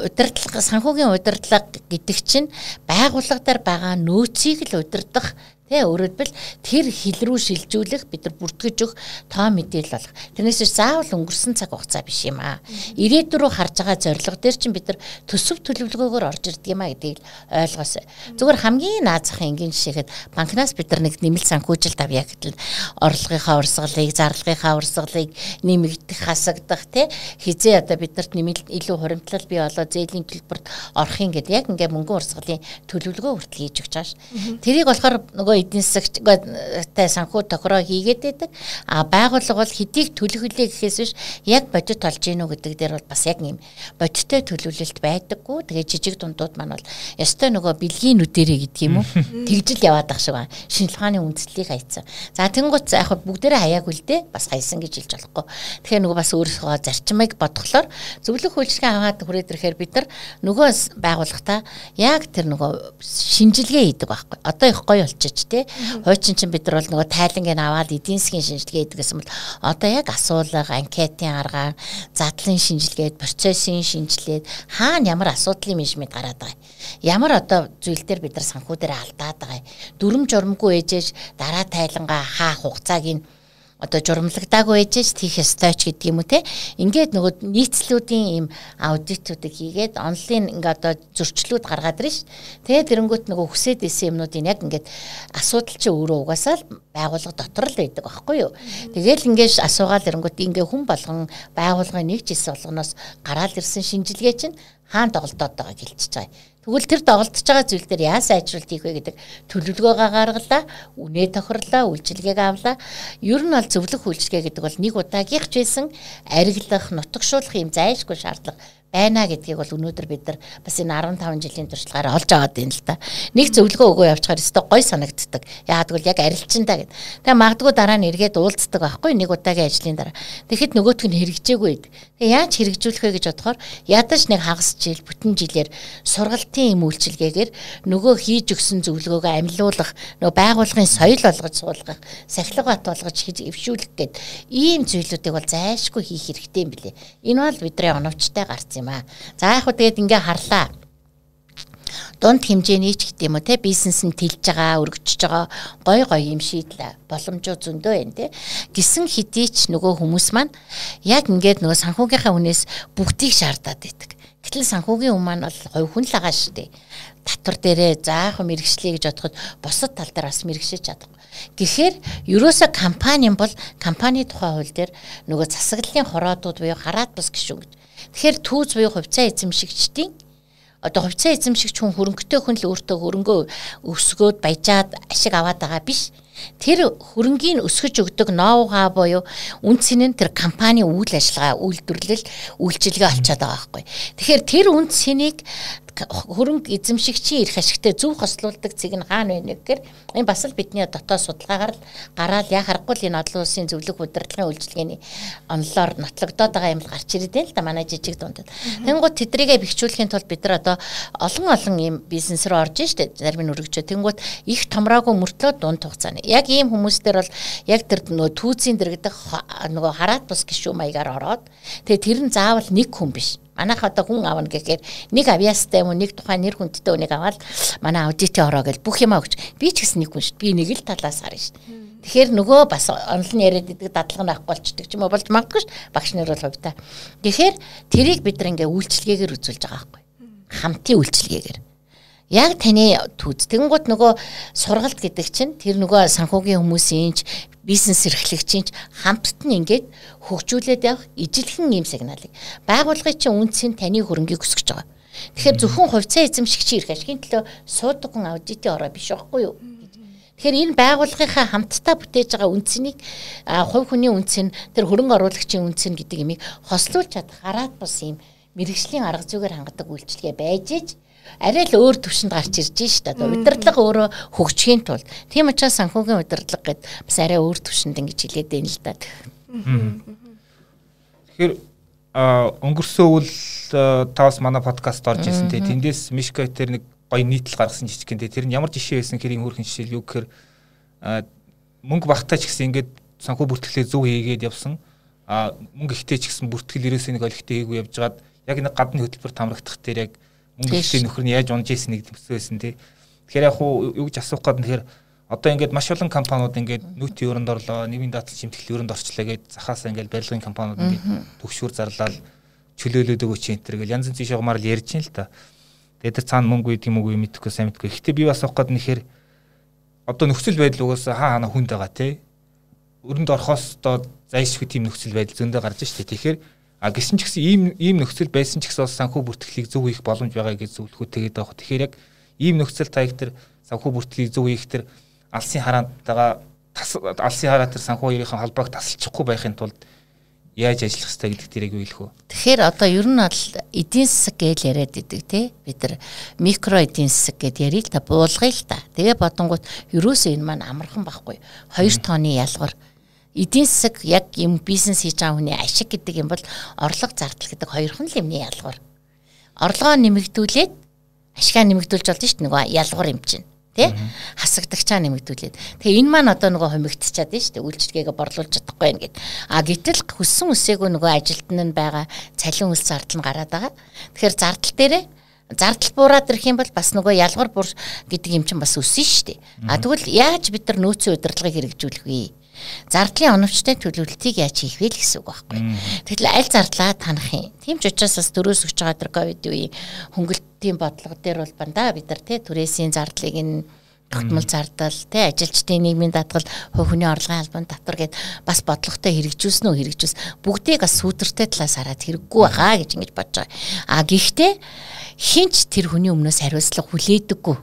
удирдлага санхүүгийн удирдлага гэдэг чинь байгууллага дээр байгаа нөөцийг л удирдах Тэ өөрөлдвөл тэр хил рүү шилжүүлэх бид нар бүртгэж өг тоо мэдээлэл болох. Тэрнээс заавал өнгөрсөн цаг хугацаа биш юм аа. Ирээдүйн рүү харж байгаа зорилго дээр чинь бид нар төсөв төлөвлөгөөгөөр орж ирдэг юм аа гэдгийг ойлгоосой. Зүгээр хамгийн наазахын энгийн жишээхэд банкнаас бид нар нэг нэмэлт санхүүжилт авъя гэтэл орлогынхаа урсгалыг, зарлагынхаа урсгалыг нэмэгдэх, хасагдах тэ хизээ одоо биднэрт нэмэлт илүү хуримтлал бий болоо зээлийн төлбөрт орохын гэдэг яг ингээ мөнгөн урсгалын төлөвлөгөө хүртэл хийж өгч байгаа ш. Тэрийг болохоор нөгөө эдийн засагтай санхүү тохироо хийгээд байдаг. А байгууллага бол хэдийг төлөвлөлээ гэхээс биш яг бодит олж гинүү гэдэг дээр бол бас яг юм бодиттой төлөвлөлт байдаггүй. Тэгээ жижиг дундууд маань бол ёстой нөгөө бэлгийн нүдэрээ гэдэг юм уу? Тэгжил яваад ах шиг байна. Шинжлэх ухааны үндслийг хайцсан. За тэнгуут яг бүгдээрээ хаяаг үлдээ бас хайсан гэж хэлж болохгүй. Тэгэхээр нөгөө бас өөрийнхөө зарчмыг бодглохоор зөвлөх үйлчлэгээ аваад хүрээд ирэхээр бид нар нөгөө байгууллагата яг тэр нөгөө шинжилгээ хийдэг байхгүй. Одоо их гоё болчих тий. Хуучин чинь бид нар бол нөгөө тайлангийг аваад эдийн засгийн шинжилгээ гэдэг гэсэн бол одоо яг асуулга, анкетын аргаар, задлын шинжилгээд, процессын шинжилгээд хаана ямар асуудлын менежмент гараад байгаа. Ямар одоо зүйл дээр бид нар санхүү дээр алдаад байгаа. Дүрм журмгүй ээжээж дараа тайлангаа хаах хугацааг нь одоо журамлагдаагүй ээжээс тийх ёстой ч гэдэг юм уу те. Ингээд нөгөө нийцлүүдийн ийм аудитуудыг хийгээд онлайн ингээд одоо зөрчлүүд гаргаад ирж ш. Тэгээ тэрэнгүүт нөгөө хүсээд исэн юмнуудыг яг ингээд асуудал чи өөрөө угаасаа л байгууллага дотор л байдаг байхгүй юу. Тэгээл ингээд асуугаал ирэнгүүт ингээд хүн болгон байгууллагын нэг жис болгоноос гараал ирсэн шинжилгээ чинь хаан тоглолтоод байгааг хэлчихэж байгаа. Тэгвэл тэр доголдож байгаа зүйл дээр яа сайжруулалт хийх вэ гэдэг төлөвлөгөөгөө гаргалаа, үнэ тохирлоо, үйлчилгээг авлаа. Ер нь бол зөвлөх үйлчилгээ гэдэг бол нэг удаагийнх ч байсан арилгах, нутагшуулах юм зайлшгүй шаардлага байна гэдгийг бол өнөөдөр бид нар бас энэ 15 жилийн туршлагаараа олж аваад байна л да. Нэг зөвлөгөө өгөө явчихаар өстой гой санагддаг. Яагаад гэвэл яг арилчинтаа гэд. Тэгээ магадгүй дараа нь эргээд уулздаг байхгүй нэг удаагийн ажлын дараа. Тэгэхэд нөгөөтг нь хэрэгжээгүй яаж хэрэгжүүлэх вэ гэж бодохоор ядаж нэг хагас жил бүтэн жилээр сургалтын юм үйлчилгээгээр нөгөө хийж өгсөн зөвлөгөөгөө амьлуулах, нөгөө байгууллагын соёл болгож суулгах, сахилга бат болгож эвшүүлэх гэд ийм зүйлүүдийг бол зайлшгүй хийх хэрэгтэй юм билэ. Энэ бол бидний оновчтой гарсан юм аа. За яг хөө тэгээд ингээ харлаа дунд хэмжээний ч гэдэг юм уу те? Бизнес нь тэлж байгаа өргөжж байгаа. Гой гой юм шийдэл боломжууд зөндөө байна те. Гисэн хэдий ч нөгөө хүмүүс маань яг ингээд нөгөө санхүүгийнхаа хүнээс бүгдийг шаардаад байдаг гэтэл санхүүгийн хүн маань бол говь хүн л байгаа шүү дээ. Татвар дээрээ заахын мэрэгчлээ гэж бодоход бусад тал дээр бас мэрэгшиж чадахгүй гэхээр ерөөсө компани бол компани тухай хууль дээр нөгөө засаглалын хороодууд буюу хараат бус гişүн гэж. Тэгэхээр түүз буюу хувьцаа эзэмшигчдийн одоо хувьцаа эзэмшигч хүн хөрөнгөтэй хүн л өөртөө хөрөнгөө өсгөөд баяжаад ашиг аваад байгаа биш. Тэр хөрөнгийг өсгөж өгдөг ноу-хаа буюу үн цэн нь тэр компани үйл ажиллагаа үйлдвэрлэл үйлчилгээ олцоод байгаа байхгүй. Тэгэхээр тэр үн цэнийг хөрөнгө эзэмшигчийн эрх ашигтай зөв хослуулдаг цэг нь хаана байна гэхээр энэ бас л бидний дотоод судалгаагаар л гараад яа харахгүй л энэ олон улсын зөвлөх удирдлагын үйлчилгээний онлоор нотлогдоод байгаа юм л гарч ирээд байна л да манай жижиг дундад. Тэнгууд тэдрийгээ бэхжүүлэхийн тулд бид нар одоо олон олон юм бизнес рүү орж штэ зарим нь өргөжөө. Тэнгууд их томроогүй мөртлөө дунд хугацааны. Яг ийм хүмүүстэр бол яг тэр нөгөө түүцийн дэрэгдэх нөгөө хараат бус гişүү маягаар ороод тэгээ тэр нь заавал нэг хүн биш Манайх одоо хүн авна гэхээр нэг авьяастай юм уу нэг тухайн нэр хүндтэй үнийг аваад манай аудитын ороо гэж бүх юм өгч би ч гэсэн нэг хүн шүү. Би нэг л талаас харна шүү. Тэгэхээр нөгөө бас онлын яриад идэг дадлага нь авахгүй болчдөг ч юм уу болж магадгүй шүү. Багш нар бол хувьтай. Тэгэхээр тэрийг бид нар ингээ үйлчлэгээр үзүүлж байгаа байхгүй. Хамтын үйлчлэгээр. Яг таны төд тэгэнгუთ нөгөө сургалт гэдэг чинь тэр нөгөө санхүүгийн хүмүүсийн ч бизнес эрхлэгчийн хамтд нь ингээд хөгжүүлээд явах ижилхэн юм сигналыг байгуулгын чинь үнцийн таны хөрөнгийг өсгөж байгаа. Тэгэхээр зөвхөн хувьцаа эзэмшигчийн эрх ашигын төлөө суудаг хүн аудитын ороо биш байхгүй юу? Тэгэхээр энэ байгууллагынхаа хамтдаа бүтээж байгаа үнцнийг хувь хүний нь тэр хөрөнгө оруулагчийн нь гэдэг имийг хослуулж чадах хараад бус юм мэрэгжлийн арга зүгээр хангадаг үйлчлэгээ байж ич арай л өөр төвшөнд гарч ирж штэ. Одоо удирдлага өөрөө хөгжихийн тулд. Тийм учраас санхүүгийн удирдлага гэд бас арай өөр төвшөнд ингэж хилээд байна л да. Тэгэхээр өнгөрсөн үйл тавс манай подкаст орж исэн те тэндээс Мишка тэр нэг гоё нийтлэл гаргасан жижигхэн те. Тэр нь ямар жишээ байсан хэрэг хөөрхөн жишээл юу гэхээр мөнгө багтаач гэсэн ингээд санхүү бүртгэлээ зөв хийгээд явсан. А мөнгө ихтэй ч гэсэн бүртгэл ерөөсөө нэг олигтой хийгүү явж байгаад яг нэг гадны хөтөлбөр тамрагдах тэр яг ихтэй нөхөр нь яаж унж ийсэн нэг төсөөсөн тий. Тэгэхээр яг хуу юу гэж асуух гээд нэхэр одоо ингээд маш олон компаниуд ингээд нүүтийн өрөнд орлоо, нийгмийн даатгал чимтгэл өрөнд орчлоо гэж захаасаа ингээд барилгын компаниуд ингээд төгшүүр зарлал чөлөөлөд өгөөч энэ төр гэл янз янзын шугамар л ярьж байна л та. Тэгээд тэр цаана мөнгө үйд юм уу мэдэхгүй сайн мэдэхгүй. Гэхдээ би бас авах гээд нэхэр одоо нөхцөл байдал угаасаа хаа хана хүнд байгаа тий. Өрөнд орохоос одоо зайлшгүй тийм нөхцөл байдал зөндөө гарч штэ. Тэгэхээр А гисэн ч гэсэн ийм ийм нөхцөл байсан ч гэсэн бас санхүү бүртгэлийг зөв хийх боломж байгаа гэж зөвлөхөө тэгээд байгаа. Тэгэхээр яг ийм нөхцөл таяг тэр санхүү бүртгэлийг зөв хийх тэр алсын хараантайгаа алсын хараа тэр санхүү хоёрын холбоог тасалчихгүй байхын тулд яаж ажиллах хэрэгтэй гэдэг тэрийг үйлэх үү. Тэгэхээр одоо ер нь бол эдийн засаг гэж яриад идэг тий. Бид нар микро эдийн засаг гэд ярил та буулгая л та. Тэгээ бодонгууд ерөөсөө энэ маань амархан байхгүй. 2 тооны ялгар эдийн засаг яг юм бизнес хийж байгаа хүний ашиг гэдэг юм бол орлого зардал гэдэг хоёрхан л юмны ялгуур. Орлогоо нэмэгдүүлээд ашигаа нэмэгдүүлж болно шүү дээ нөгөө ялгуур юм чинь тий хасагдагчаа нэмэгдүүлээд. Тэгээ энэ маань одоо нөгөө хомигдчихад байна шүү дээ үйлчлэгээ борлуулж чадахгүй байна гэд. А гэтэл хүссэн үсээгүй нөгөө ажилтан нь байгаа цалин үлс зардал нь гараад байгаа. Тэгэхээр зардал дээрээ зардал буураад ирэх юм бол бас нөгөө ялгар бур гэдэг юм чинь бас өссөн шүү дээ а тэгвэл яаж бид нар нөөцийн удирдлагыг хэрэгжүүлэх вэ зардлын оновчтой төлөвлөлтийг яаж хийх вэ гэсэн үг байхгүй. Тэгэхээр аль зардлаа танах юм. Тийм ч учраас бас дөрөөс өгч байгаа тэр ковид үеийн хөнгөлтийн бодлого дээр бол бандаа бид нар тий түрээсийн зардлыг нь тогтмол зардал тий ажилчдын нийгмийн даатгал хувь хүний орлогын албан татвар гэд бас бодлоготой хэрэгжүүлсэн үү хэрэгжүүлс бүгдийг бас сүйдэртэй талаас хараад хэрэггүй байгаа гэж ингэж бодож байгаа. А гэхдээ хинч тэр хүний өмнөөс хариуцлага хүлээдэггүй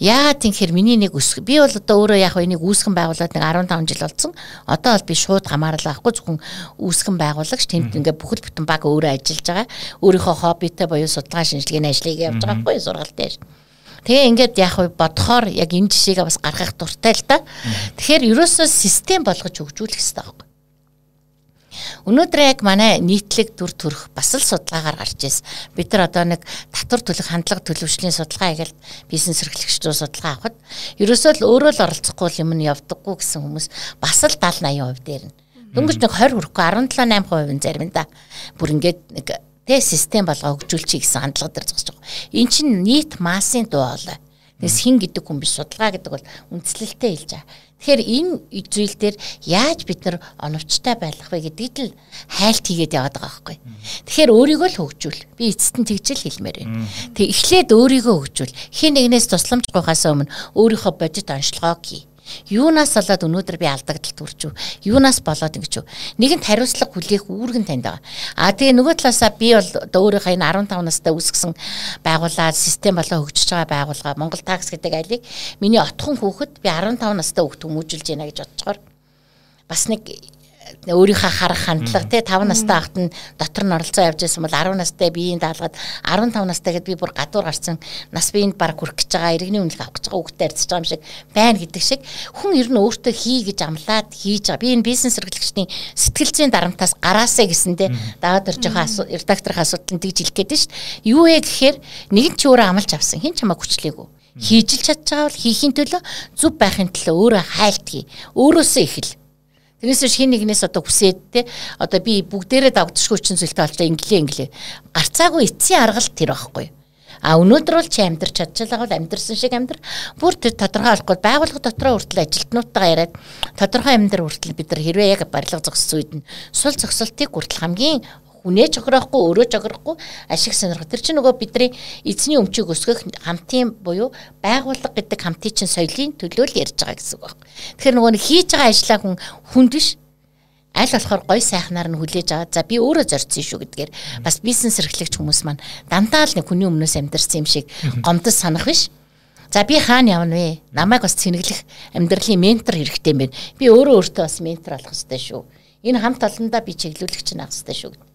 Яагаад тэгэхээр миний нэг өсөх би бол одоо өөрөө яг энийг үүсгэн байгуулад нэг 15 жил болсон. Одоо бол би шууд гамаарлаа авахгүй зөвхөн үүсгэн байгуулагч тэнд ингээ бүхэл бүтэн баг өөрөө ажиллаж байгаа. Өөрийнхөө хоббитэй буюу судалгаа шинжилгээний ажлыг явж байгаа байхгүй сургалт дээр. Тэгээ ингээд яг бодохоор яг энэ жишээгээ бас гаргах дуртай л да. Тэгэхээр ерөөсөө систем болгож хөгжүүлэх хэрэгтэй байхгүй. Өнөөдөр яг манай нийтлэг дүр төрх бас л судалгаагаар гарч ирсэн. Бид нар одоо нэг татвар төлөх хандлага төлөвшлийн судалгаа хийгээл бизнес эрхлэгчдөө судалгаа авахад ерөөсөө л өөрөө л оролцохгүй юм нь явдаггүй гэсэн хүмүүс бас л 70 80% дээр нь. Дөнгөж нэг 20 хүрэхгүй 17 8% нь зарим да. Бүр ингээд нэг тэ систем болгоо хөгжүүлчихье гэсэн хандлага дээр зогсож байгаа. Эн чинь нийт массын дуу хоолой. Тэгээс хин гэдэг хүн биш судалгаа гэдэг бол үндслэлтэй хэлж байгаа. Тэгэхээр энэ зүйл дээр яаж бид нар оновчтой байх вэ гэдэгт л хайлт хийгээд яваад байгаа байхгүй. Тэгэхээр өөрийгөө л хөгжүүл. Би эцэст нь тэгжэл хэлмээр байна. Тэг эхлээд өөрийгөө хөгжүүл. Хин нэгнээс тусламж гуйхаас өмнө өөрийнхөө бодит онцлогоо хий. Юунаас болоод өнөөдөр би алдагдaltaд хүрчв? Юунаас болоод ингэж вэ? Нэгэнт хариуцлага хүлээх үүргэн танд байгаа. А тэгээ нөгөө талаасаа би бол өөрийнхөө энэ 15 настай үүсгэсэн байгууллага систем болоо хөгжиж байгаа байгууллага Монгол такс гэдэг айлыг миний отхон хүүхэд би 15 настай хүүхэд хүмүүжүүлж байна гэж бодцохоор бас нэг өөрийнхөө харах хандлага тий 5 настай ахт нь дотор нь оролцоо явж байсан бол 10 настай биеийн даалгаад 15 настай гэд би бүр гадуур гарсан нас биеинд баг хүрэх гэж байгаа иргэний үнэлгээ авах гэж байгаа хүүхдээ арчиж байгаа юм шиг байна гэдэг шиг хүн ер нь өөртөө хий гэж амлаад хийж байгаа. Би энэ бизнес эрхлэгчдийн сэтгэл зүйн дарамтаас гараасаа гэсэндээ дагаад ирж байгаа редакторын асуудал нь тэгж хэлэх гээд шүү дээ. Юу вэ гэхээр нэг нь ч өөрөө амлж авсан. Хин ч хамаа хүчлээгүй хийж л чадж байгаа бол хийхин төлөө зүв байхын төлөө өөрөө хайлт хий. Өөрөөсөө ихэл. Тэрнээс биш хин нэгнээс одоо хүсээд те одоо би бүгдээрээ давтшгүй хүчин зүйлтэй болж инглээ инглээ. Гарцаагүй эцсийн арга л тэр байхгүй. А өнөөдөр бол чи амьдрч чадчихлаа бол амьдрсан шиг амьдр. Бүр тэр тодорхой болохгүй байгууллага дотроо хүртэл ажилтнуудтайгаа яриад тодорхой амьдрал хүртэл бид нар хэрвээ яг барилга зогссон үед нь сул зогсолтыг хүртэл хамгийн хүнээ жогроохгүй өөрөө жогроохгүй ашиг сонирхох. Тэр чинь нөгөө бидний эзний өмчийг өсгөх хамтын буюу байгууллага гэдэг хамтын чинь соёлын төлөө л ярьж байгаа гэсэн үг байна. Тэгэхээр нөгөө хийж байгаа ажлаа хүн хүнд биш аль болохоор гой сайхнаар нь хүлээж аваад за би өөрөө зорьсон шүү гэдгээр бас бизнес эрхлэгч хүмүүс маань дандаа л нэг хүний өмнөөс амьдэрсэн юм шиг гомдос санах биш. За би хаана явна вэ? Намайг бас цэнэглэх амьдралын ментор хэрэгтэй юм байна. Би өөрөө өөртөө бас ментор болох хэрэгтэй шүү. Энэ хамт олондоо би чиглүүлэгч наах хэрэгтэй шүү.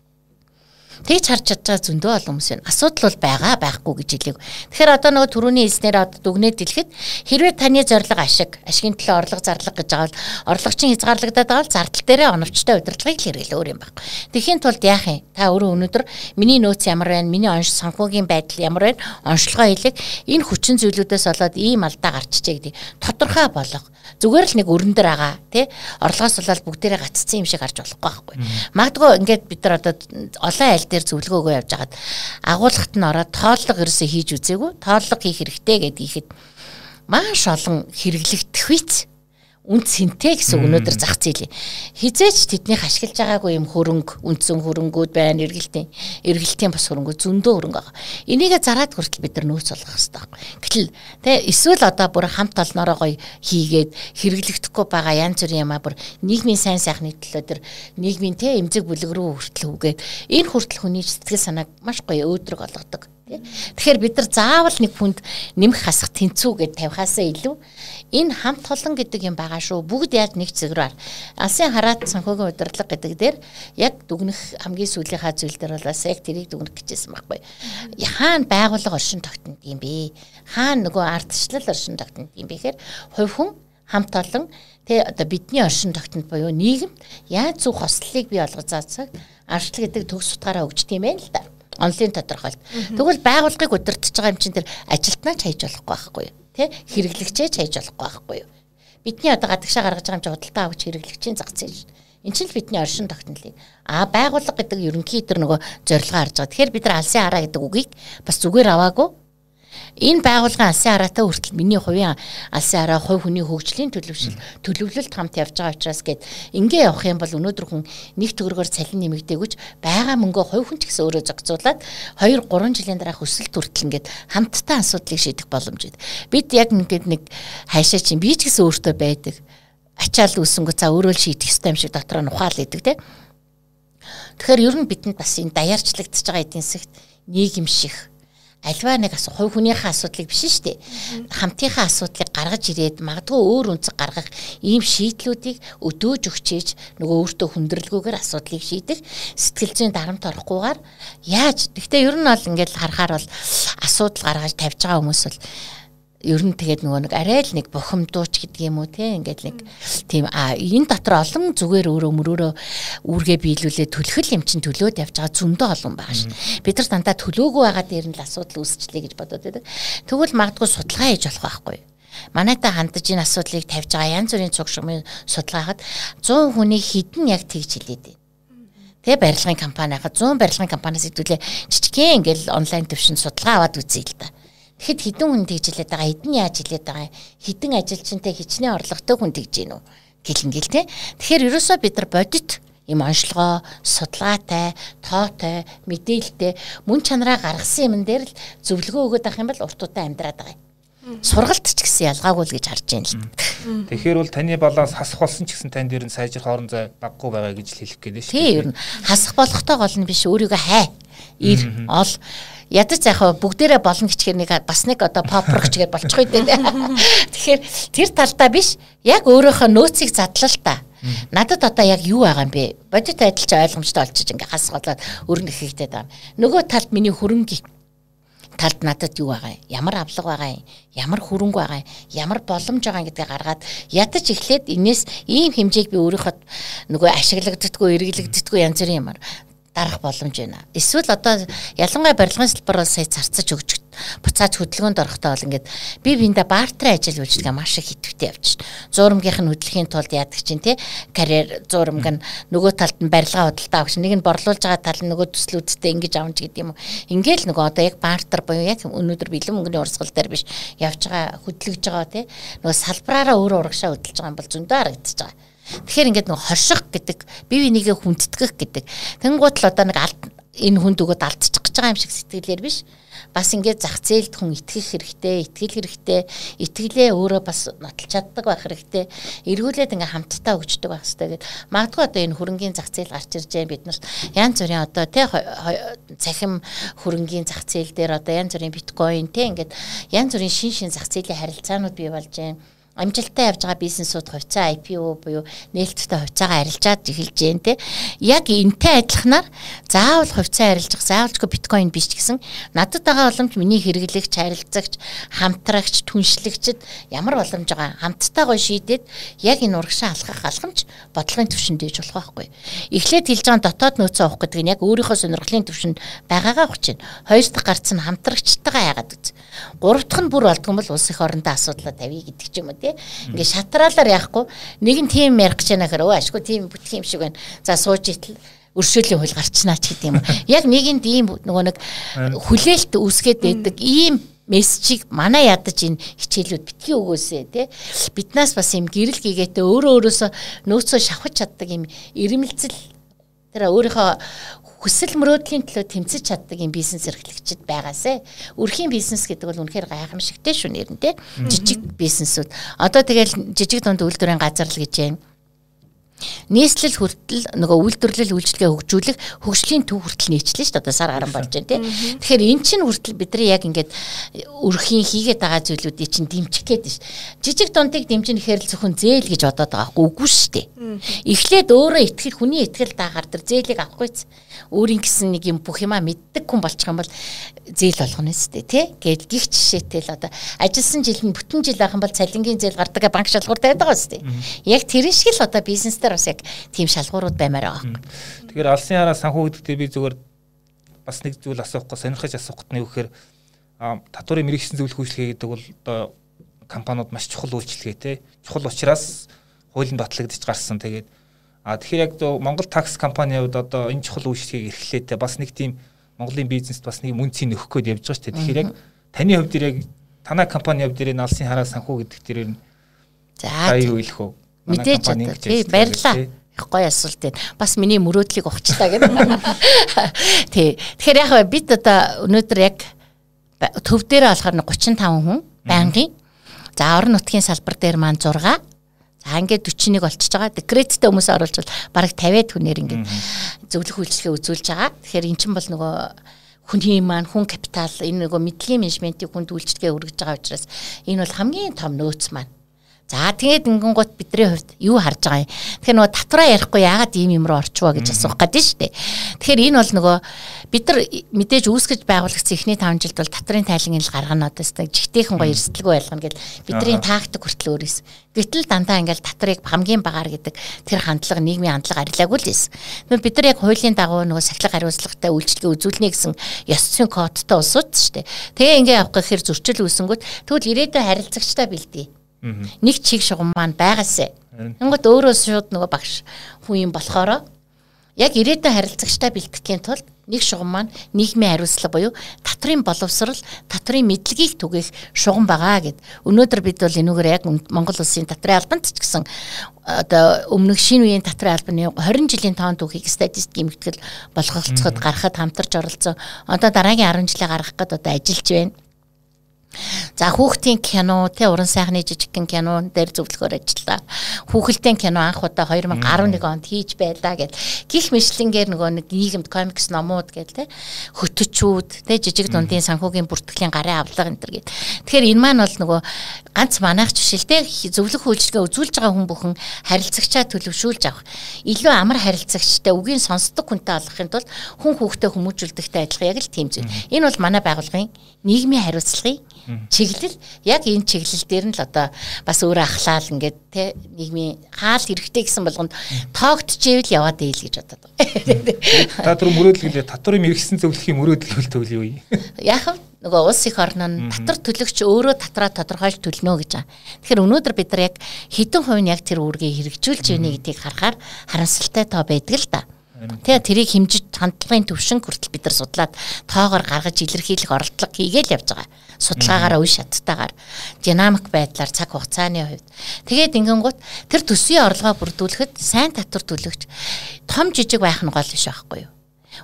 Тэгж харж чадж байгаа зөндөө олон хүмүүс байна. Асуудал бол байгаа байхгүй гэж хэлээг. Тэгэхээр одоо нөгөө төрөүний хэлснээр одоо дүгнээд дэлгэхэд хэрвээ таны зорилго ашиг, ашигын төлөө орлого зарлага гэж байгаа бол орлогчийн хязгаарлагдаад байгаа бол зардал дээрээ оновчтой удирдлагыг л хэрэглээ өөр юм баг. Тэхийн тулд яах юм? Та өөрөө өнөөдөр миний нөөц ямар байна? Миний онш санхүүгийн байдал ямар байна? Онцлогоо хэлэг энэ хүчин зүйлүүдээс болоод ийм алдаа гарчжээ гэдэг тодорхой болгох зүгээр л нэг өрөн дээр байгаа тий орлогоос болоод бүгдээрээ гаццсан юм шиг харж болохгүй байхгүй. Магадгүй ингээд бид нар одоо олон айл дээр зөвлөгөөгөө явж хагаад агуулгат нь ороод тооллого ерөөсөө хийж үзээгүй тооллого хийх хэрэгтэй гэдгийг ихэд маш олон хэрэглэгдэх үйц үнд синтэй гэсэн өнөөдөр зах зээл. Хизээч тэднийх ашиглаж байгаагүй юм хөрөнгө, үндсэн хөрөнгүүд байна, эргэлтийн эргэлтийн бас хөрөнгө зөндөө хөрөнгө байгаа. Энийгээ зараад хүртэл бид нар нөөц болгох хэрэгтэй байхгүй. Гэтэл тэ эсвэл одоо бүр хамт олноороо гоё хийгээд хэрэглэгдэхгүй байгаа янз бүрийн юмаа бүр нийгмийн сайн сайхны төлөө тэр нийгмийн тэ эмзэг бүлэг рүү хүртэл үгээд энэ хүртэл хүний сэтгэл санааг маш гоё өөдрөг болгодог. Тэгэхээр бид нар заавал нэг хүнд нэмэх хасах тэнцүү гэд тавихаасаа илүү энэ хамт олон гэдэг юм байгаа шүү. Бүгд яг нэг зэгрээр алсын хараат санхүүгийн удирдлага гэдэг дээр яг дүгнэх хамгийн сүүлийнхаа зүйл дээр бол бас яг тэрийг дүгнэх гэжсэн байхгүй. Хаана байгууллага оршин тогтнонд юм бэ? Хаана нөгөө ардчлал оршин тогтнонд юм бэ гэхээр хувь хүн хамт олон тэ одоо бидний оршин тогтнод буюу нийгэмд яаж зөв хослолыг бий болгож заацаг арчлал гэдэг төгс утгаараа өгч тийм ээ л да онлайн тодорхойлт. Тэгвэл байгууллагыг удирдах юм чинь тэр ажилтнаач хайж болохгүй байхгүй юу? Тэ хэрэглэгчээ хайж болохгүй байхгүй юу? Бидний одоо гадагшаа гаргаж байгаа юм чи худалдаа авч хэрэглэгчийн зах зээл. Энд чинь л бидний оршин тогтнолыг а байгууллага гэдэг ерөнхий тэр нөгөө зорилгоо харж байгаа. Тэгэхээр бид нар алсын хараа гэдэг үгийг бас зүгээр аваагүй Энэ байгууллагын алсын хараатай хүртэл миний хувийн алсын хараа хувь хүний хөгжлийн төлөвшил төлөвлөлт хамт явж байгаа учраас гээд ингээ явах юм бол өнөөдөр хүн нэг төгрөгөөр цалин нэмэгдээгүйч байгаа мөнгөө хувь хүн ч гэсэн өөрөө зохицуулаад 2 3 жилийн дараах өсөлт хүртэл ингээд хамтдаа асуудлыг шийдэх боломж ид. Бид яг ингээд нэг хайшаа чинь би ч гэсэн өөртөө байдаг. Ачаал үсэнгөө за өөрөө л шийдэх ёстой юм шиг дотроо нухаал идэг те. Тэгэхээр ер нь бидэнд бас энэ даяарчлагдчихж байгаа эдийн засагт нийгэм шиг альва нэг асуу хувь хүнийхээ асуудлыг биш шүү дээ. Хамтынхаа асуудлыг гаргаж ирээд магадгүй өөр үнцэг гаргах ийм шийдлүүдийг өдөөж өгчээж нөгөө өөртөө хүндрэлгүйгээр асуудлыг шийдэх сэтгэл зүйн дарамт орохгүйгээр яаж гэхдээ ер нь бол ингээд харахаар бол асуудал гаргаж тавьж байгаа хүмүүс бол ер нь тэгээд нөгөө нэг арай л нэг бухимдууч гэдэг юм уу те ингээд нэг тийм а энэ дотор олон зүгээр өөрөө мөрөөрөө үүргээ биелүүлээ төлөхөл юм чин төлөөд явж байгаа зөндөө олон байгаа шин. Бид нар дандаа төлөөгүй байгаа дээр нь л асуудал үүсчлээ гэж бодоод байдаг. Тэгвэл магадгүй судалгаа хийж болох байхгүй манайтай хандаж энэ асуудлыг тавьж байгаа янз бүрийн цуг шугамын судалгаагаад 100 хүний хідэн яг тэгж хэлээд байна. Тэгээ барилгын компани хахад 100 барилгын компаниас хэдүүлээ жижигхэн ингээл онлайн төвшин судалгаа аваад үзье л да. Тэгэхэд хідэн хүн тэгж хэлээд байгаа, хідэн яаж хэлээд байгаа, хідэн ажилчинтай хичнээн орлоготой хүн тэгж гинүү гэлэнгэл те. Тэгэхээр ерөөсөө бид нар бодит юм онцлогоо, судалгаатай, тоотой, мэдээлэлтэй мөн чанараа гаргасан юм дээр л зөвлөгөө өгöd авах юм бол урт удаа амьдраад байгаа юм. Сургалт ч гэсэн ялгаагүй л гэж харж байна л. Тэгэхээр бол таны баланс хасах болсон ч гэсэн тань дээр нь сайжрах орон зай баггүй байгаа гэж хэлэх гээд шүү дээ. Тийм ер нь хасах болохтой гол нь биш өөрийгөө хай. Ир ол ядаж яхаа бүгдээрээ болно гэчихэр нэг бас нэг одоо попрох чигээр болчихгүй дээ. Тэгэхээр тэр талдаа биш яг өөрөөхөө нөөцийг задлаа л та. Надад одоо яг юу байгаа юм бэ? Бодит адилч ойлгомжтой олчиж ингээ хас голоод өрнө хийгдээд байгаа. Нөгөө талд миний хөрөнгө талд надад юу байгаа юм? Ямар авлага байгаа юм? Ямар хөрөнгө байгаа юм? Ямар боломж байгаа гэдгийг гаргаад ядаж эхлээд энэс ийм хэмжээг би өөрийнхөө нөгөө ашиглагддаггүй, эргэлэгддэггүй янз бүрийн юмар дарах боломж байна. Эсвэл одоо ялангуяа барилгын салбар бол сая зарцаж өгч буцааж хөдөлгөөнд орохдоо бол ингээд би биэндээ бартер ажил үйлчлэгээ маш их хитвэтэй явж шин. Зуурамгийнх нь хөдөлгөөний тулд яадаг чинь тий карьер зуурамг нь нөгөө талд нь барилга худалдаа авах нэг нь борлуулж байгаа тал нь нөгөө төслүүдтэй ингэж авч гэдэг юм. Ингээл нөгөө одоо яг бартер буюу яг өнөөдөр бэлэн мөнгөний урсгал дээр биш явж байгаа хөдөлгөж байгаа тий нөгөө салбараараа өөрөө урагшаа хөдөлж байгаа юм бол зөндөө харагдаж байгаа Тэгэхээр ингээд нэг хорших гэдэг бие бинийгээ хүндэтгэх гэдэг. Тэнгууд л одоо нэг энэ хүнд өгөөд алдчих гэж байгаа юм шиг сэтгэлээр биш бас ингээд зах зээлд хүн итгэх хэрэгтэй, итгэл хэрэгтэй, итгэлээ өөрөө бас нотолж чаддаг байх хэрэгтэй. Эргүүлээд ингээ хамтдаа өгчдөг байх хэрэгтэй гэд. Магадгүй одоо энэ хөрөнгөний зах зээл гарч ирж байгаа бид нарт янз бүрийн одоо тий цахим хөрөнгөний зах зээл дээр одоо янз бүрийн биткойн тий ингээд янз бүрийн шин шин зах зээлийн харилцаанууд бий болж байна амжилттай явж байгаа бизнесүүд хувьцаа IPO буюу нээлттэй хувьцаагаа арилжаад эхэлж जैन те. Яг энтэй адилханаар заавал хувьцаа арилжих, заавалчгүй биткойн биш гэсэн надад байгаа боломж миний хэрэглэгч, харилцагч, хамтрагч, түншлэгчд ямар боломж байгаа хамтдаа гой шийдээд яг энэ урагшаа алхах алхамж бодлогын түвшинд дэж болох байхгүй. Эхлээд хэлж байгаа дотоод нөөцөө авах гэдэг нь яг өөрийнхөө сонирхлын түвшинд байгаагаа авах чинь. Хоёр дахь гарц нь хамтрагчтайгаа яагаад үз. Гурав дахь нь бүр болдгон бол улс их орондоо асуудлаа тавья гэдэг ч юм уу тий. Ингээ шатраалаар яахгүй нэг нь тийм ярих гэж байна гэхээр өө ашгүй тийм бүтэх юм шиг байна. За сууж итл өршөөлийн хөл гарчнаа ч гэдэг юм. Яг нэгэнд ийм нөгөө нэг хүлээлт үүсгээд байдаг ийм мессежийг манай ядаж энэ хичээлүүд битгий өгөөсэй тий биднаас бас юм гэрэл гээгээтэй өөрөө өөрөөсөө нөөцөө шавхаж чаддаг юм ирэмэлцэл тэр өөрийнхөө хүсэл мөрөөдлийн төлөө тэмцэж чаддаг юм бизнес эрхлэгчид байгаасэ. Өрхийн бизнес гэдэг бол үнэхээр гайхамшигтэй шүү нэрнтэй. Жижиг бизнесүүд. Одоо тэгэл жижиг дунд үйлдвэрийн газар л гэж байна нийслэл хүртэл нөгөө үйлдвэрлэл үйлчлэгээ хөгжүүлэх хөгжлийн төв хүртэл нийчлэн шүү дээ одоо сар гарan болж байна тийм. Тэгэхээр эн чинь хүртэл бидний яг ингээд өрхийн хийгээд байгаа зүйлүүдийг чинь дэмжих гээд ш. Жижиг дундыг дэмжин ихээр л зөвхөн зээл гэж бодоод байгаа хгүй үгүй шүү дээ. Эхлээд өөрөө итгэл хүний итгэл даагаар тэр зээлийг авахгүйц өөрийн гэсэн нэг юм бүх юма мэддэг хүн болчих юм бол зээл болгоно өстэй тий. Гэтэл гих жишээтэй л одоо ажилласан жил нь бүтэн жил ахын бол цалингийн зээл гардаг банк шалгуур тавьдаг байгаа өстэй. Яг тэр шиг л одоо бизнес дээр бас яг тийм шалгуурууд баймаар байгаа. Тэгэхээр алсын хараа санхүү гэдэгтээ би зүгээр бас нэг зүйл асуухгүй сонирхож асуух гэт нь юу гэхээр татварын мэрэгсэн зөвлөх үйлчлэгээ гэдэг бол одоо компаниуд маш чухал үйлчлэгээ те чухал учраас хуулийн батлагдаж гарсан тэгээд а тэгэхээр яг Монгол такс компаниуд одоо энэ чухал үйлчлэгийг эрхлээд бас нэг тийм Монголын бизнест бас нэг мөн цэн өгөх гээд явж байгаа шүү дээ тэгэхээр яг таны хувьд яг танай компани хувьд энэ алсын хараа санхүү гэдэг дээр за юу хэлэх вэ мэдээж чаддаг. Тий баярлаа. Их гоё асуулт байна. Бас миний мөрөөдлийг ухчтаа гэдэг. Тий. Тэгэхээр яг бид одоо өнөөдөр яг төв дээр болохоор 35 хүн байнгын. За орон нутгийн салбар дээр маань 6 За ингээд 41 болчихж байгаа. Декреттэй хүмүүс оруулж бол бараг 50-аад хүнээр ингээд зөвлөх үйлчлэгээ үзүүлж байгаа. Тэгэхээр эн чинь бол нөгөө хүний маань хүн капитал энэ нөгөө мэдлэгийн менежментийн хүнд үйлчлэгээ өргөж байгаа учраас энэ бол хамгийн том нөөц маань. За тэгээд ингэнгუთ бидний хувьд юу харж байгаа юм. Тэгэхээр нөгөө татвараа ярихгүй яагаад ийм юм руу орчвоо гэж асуух гэдэг шүү дээ. Тэгэхээр энэ бол нөгөө бид нар мэдээж үүсгэж байгуулагдсан эхний 5 жилд бол татрын тайлан ил гаргана одоо тест жигтэйхэн гоё эрсдэлгүй байлгана гэж бидний тактик хүртэл өөрөөс. Гэтэл дандаа ингээл татрыг хамгийн багаар гэдэг тэр хандлага нийгмийн хандлага арилаагүй л байсан. Тэгвэл бид нар яг хуулийн дагуу нөгөө сахилга хариуцлагатай үйлчлэгээ үзүүлнэ гэсэн ёс зүйн кодтой улсууд шүү дээ. Тэгээ ингээ авах гэхээр зөрчил үүсэнгүүт тэгвэл ирээдүйн харилцагчтай бэлдээ Нэг чиг шугам маань байгаасэ. Тэнгод өөрөө шууд нөгөө багш хүн юм болохоро яг ирээдүйн харилцагчтай бэлтгэхийн тулд нэг шугам маань нийгмийн хариуцлага буюу татрын боловсрал, татрын мэдлэгийг түгээх шугам байгаа гэд. Өнөөдөр бид бол энүүгээр яг Монгол улсын татрын албанд ч гэсэн одоо өмнөх шинэ үеийн татрын албаны 20 жилийн тоон түүхийг статистик эмгтгэл болгоцоход гарахад хамтарч оролцсон. Одоо дараагийн 10 жилээ гаргах гээд одоо ажиллаж байна. За хүүхдийн кино тэ уран сайхны жижигхэн кино дээр зөвлөхөр ажиллаа. Хүүхэлдэйн кино анх удаа 2011 онд хийж байлаа гэл. Гих мэтлэнгээр нөгөө нэг нийгэмд комикс номууд гэл тэ хөтөчүүд тэ жижиг дундын санхүүгийн бүртгэлийн гарын авлага энэ төр гэд. Тэгэхээр энэ маань бол нөгөө ганц л тэ зөвлөх үйлчлэгээ үзүүлж байгаа хүн бүхэн харилцагчаа төлөвшүүлж авах. Илүү амар харилцагчтай үгийн сонсдог хүнтэй олохын тулд хүн хүүхдээ хүмүүжүүлдэгтэй адилхан яг л тийм зүйл. Энэ бол манай байгууллагын нийгмийн хариуцлагын чиглэл яг энэ чиглэл дээр нь л одоо бас өөрөө ахлаал ингээд те нийгмийн хаал хэрэгтэй гэсэн болгонд тоогдчихвэл яваад ийл гэж бодод. Та түр мөрөөдөл татварын мэрэгсэн зөвлөхийн мөрөөдөл хөлтөв юу юм? Яг нөгөө улс их орн нь татвар төлөгч өөрөө татраа тодорхойлж төлнө гэж байгаа. Тэгэхээр өнөөдөр бид нар яг хэдэн хувь нь яг тэр үүргийг хэрэгжүүлж байна гэдгийг харахаар харамсалтай тоо байдаг л да. Тэгээ тэрийг хэмжиж хандлагын төвшин хүртэл бид нар судлаад тоогоор гаргаж илэрхийлэх оролдлого хийгээл явж байгаа. Судалгаагаараа үе шаттайгаар динамик байдлаар цаг хугацааны хувьд. Тэгээд ингэнгუთ тэр төсвийн орлогоо бүрдүүлэхэд сайн татвар төлөгч том жижиг байх нь гол биш байхгүй юу?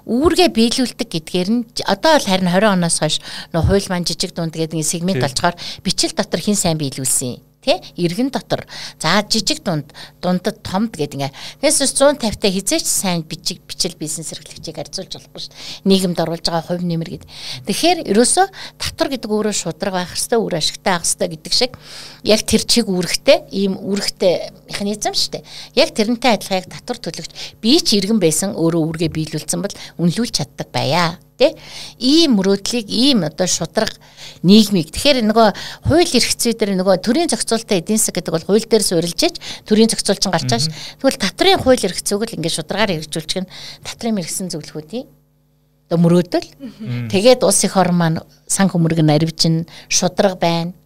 Үүргээ биелүүлдэг гэдгээр нь одоо бол харин 20 оноос хойш нөө хууль маань жижиг дунд гэдэг нэг сегмент болчоор бичил дотор хин сайн биелүүлсэн тий иргэн дотор. За жижиг дунд дундад томд гэдэг ингээ. Тэгээс 150 та хизээч сайн бичиг бичил бизнес эрхлэгчийг харьцуулж болохгүй шүү нийгэмд оруулж байгаа хувь нэмэр гэдэг. Тэгэхээр ерөөсө татвар гэдэг өөрөө шудраг байх хэвээр үр ашигтай байх хэвээр гэдэг шиг яг тэр чиг үүрэгтэй ийм үүрэгтэй механизм шүү дээ. Яг тэрнтэй адилхан яг татвар төлөгч би ч иргэн байсан өөрөө үүргээ биелүүлсэн бол үнэлүүлж чаддаг байя тий ийм мөрөөдлийг ийм одоо шудраг нийгмийг. Тэгэхээр нөгөө хууль эрх зүй дээр нөгөө төрийн зохицуулалтын эдийн засаг гэдэг бол хууль дээр суурилж ич төрийн зохицуулч гарч байгаа ш тэгвэл татрын хууль эрх зүйг л ингээд шударгаар хэрэгжүүлчих нь татрын мэрэгсэн зөвлөхүүдийн одоо мөрөөдөл. Тэгээд улс их орн маань сан хөмөрг наривчин шудраг байна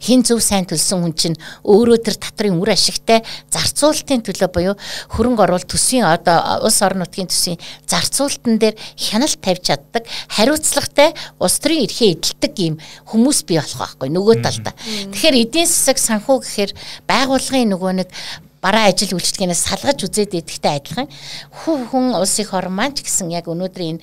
хин зөв сайн төлсөн хүн чинь өөрөө тэр татрын үр ашигтай зарцуулалтын төлөө буюу хөрөнгө оруулалт төсвийн одоо улс орон нутгийн төсвийн зарцуулалтан дээр хяналт тавьж чаддаг хариуцлагатай улс төрийн эрхээ эдэлдэг юм хүмүүс бий болох байхгүй нөгөө талдаа. Тэгэхээр эдийн засаг санхүү гэхээр байгууллагын нөгөө нэг бараа ажил үйлчлэгээс салгаж үзээд идэгтэй адилхан. Хүн улс их орн маань ч гэсэн яг өнөөдрийн энэ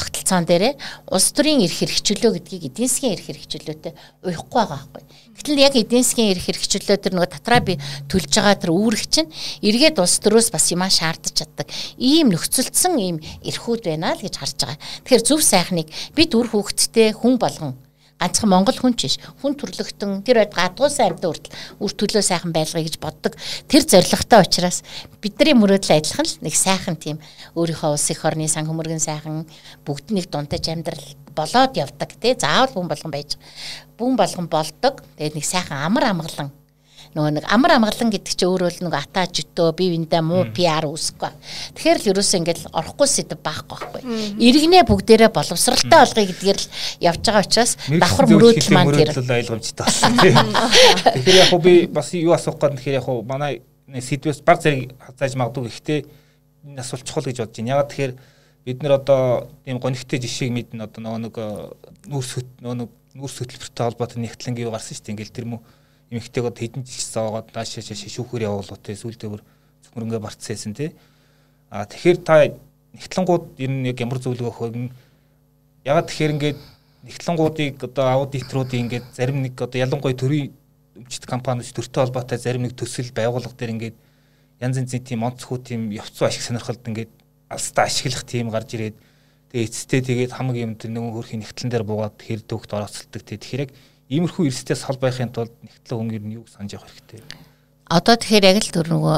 тогтолцоон дээрээ улс төрийн эрх хэрэгчлөө гэдгийг эдийн засгийн эрх хэрэгчлөөтэй уяхгүй байгаа байхгүй. Гэтэл яг эдийн засгийн эрх хэрэгчлөө төр нөгөө татраа би төлж байгаа тэр үүрэг чинь эргээд улс төрөөс бас юмаа шаардаж чаддаг. Ийм нөхцөлдсөн ийм эрхүүд байна л гэж харж байгаа. Тэгэхээр зөв сайхныг бид үр хүүхэдтэй хүн болгон ганцхан монгол хүн ч биш. Хүн төрлөختөн тэр бод гадуусан амьд хүртэл үр төлөө сайхан байлгая гэж боддог. Тэр зоригтой учраас бидний мөрөөдөл адилхан л нэг сайхан тийм өөрийнхөө улс их орны сан хөмөргөн сайхан бүгд нэг дунтаж амьдрал болоод явдаг тий заавал бүн болгон байж. Бүн болгон болдог. Тэгээд нэг сайхан амар амгалан нөгөө нэг амар амгалан гэдэг чинь өөрөө л нөгөө ата житөө бие биендээ муу PR үүсэхгүй. Тэгэхээр л ерөөсөө ингээл орохгүй сэдв байхгүй байхгүй. Иргэнэ бүгдээрээ боловсралтай болгоё гэдгээр л явж байгаа учраас давхар мөрөөдөл маань тэр ойлгомжтой болсон тийм. Тэгэхээр яг би бас юу асуух гээд тэгэхээр яг манай сэдвээс баг зэрэг хазааж магадгүй гэхдээ энэ асуулт чухал гэж бодож байна. Ягаад тэгэхээр бид нар одоо ийм гонигтэй жишээг мэднэ одоо нөгөө нэг нүүрс хөт нөгөө нүүрс хөтөлбөртэй холбоотой нэгтлэнгийн юу гарсан шүү дээ. Ингээл тэр мө эмэгтэйгод хэдэн жилсэн аваад наашаа шүүхээр явуулуу те сүулдээ бүр зөвхөрөнгө барцсан тий. А тэгэхээр та нэгтлэнгууд ер нь яг ямар зөвлөгөө өгөх ягаад тэгэхээр ингээд нэгтлэнгуудыг одоо аудиторуудын ингээд зарим нэг одоо ялангуяа төрийн өмчт компаниуд төртэй холбоотой зарим нэг төсөл байгууллага дээр ингээд янз янзын тийм онцгой тийм явцсан ашиг сонирхолд ингээд алстаа ашиглах тийм гарч ирээд тэгээ эцэстээ тэгээд хамаг юм тэр нөгөө хөрхийн нэгтлэн дээр буугаад хэр дөгт орооцолдог тий. Тэгэхээр яг иймэрхүү эрсдэлтэй сал байхын тулд нэгтлэн хүн ер нь юу санаж явах хэрэгтэй. Одоо тэгэхээр яг л тэр нөгөө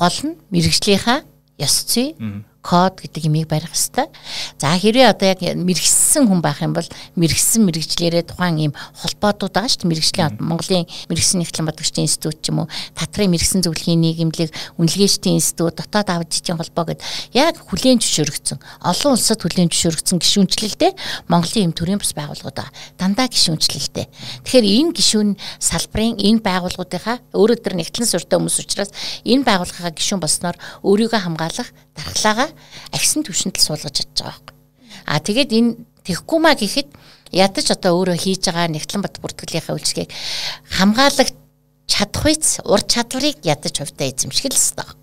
гол нь мэрэгжлийнхаа ёс зүй код гэдэг имийг барих хэвээр. За хэрвээ одоо яг мэрэгсэн хүн байх юм бол мэрэгсэн мэрэгчлэрээ тухайн ийм холбоотууд байгаа шүү дээ. Мэрэгжлийн Монголын мэрэгсэн нэгтлэн бодгочдын институт ч юм уу, Татрын мэрэгсэн зөвлөхийн нийгэмлэг үнэлгээчдийн институт, дотоод аваад жижигэн холбоо гэд яг хүлээн зөвшөөрөгдсөн. Олон улсад хүлээн зөвшөөрөгдсөн гишүүнчлэлтэй Монголын ийм төрийн бас байгууллагууд байгаа. Дандаа гишүүнчлэлтэй. Тэгэхээр энэ гишүүн салбарын энэ байгууллагуудынхаа өөрөө тэр нэгтлэн суртай хүмүүс учраас энэ байгууллагынхаа гишүүн болсноор өөрийгөө хамгаалах дархлаагаа агсан төвшөнд л суулгаж чадж байгаа байхгүй. А тэгээд энэ тэгэхгүй маа гэхэд ядаж одоо өөрөө хийж байгаа нэгтлэн бат бүртгэлийнхаа үйлчлэгийг хамгаалагч чадах үйс ур чадварыг ядаж хувьдаа эзэмшгэл хэвээр байхгүй.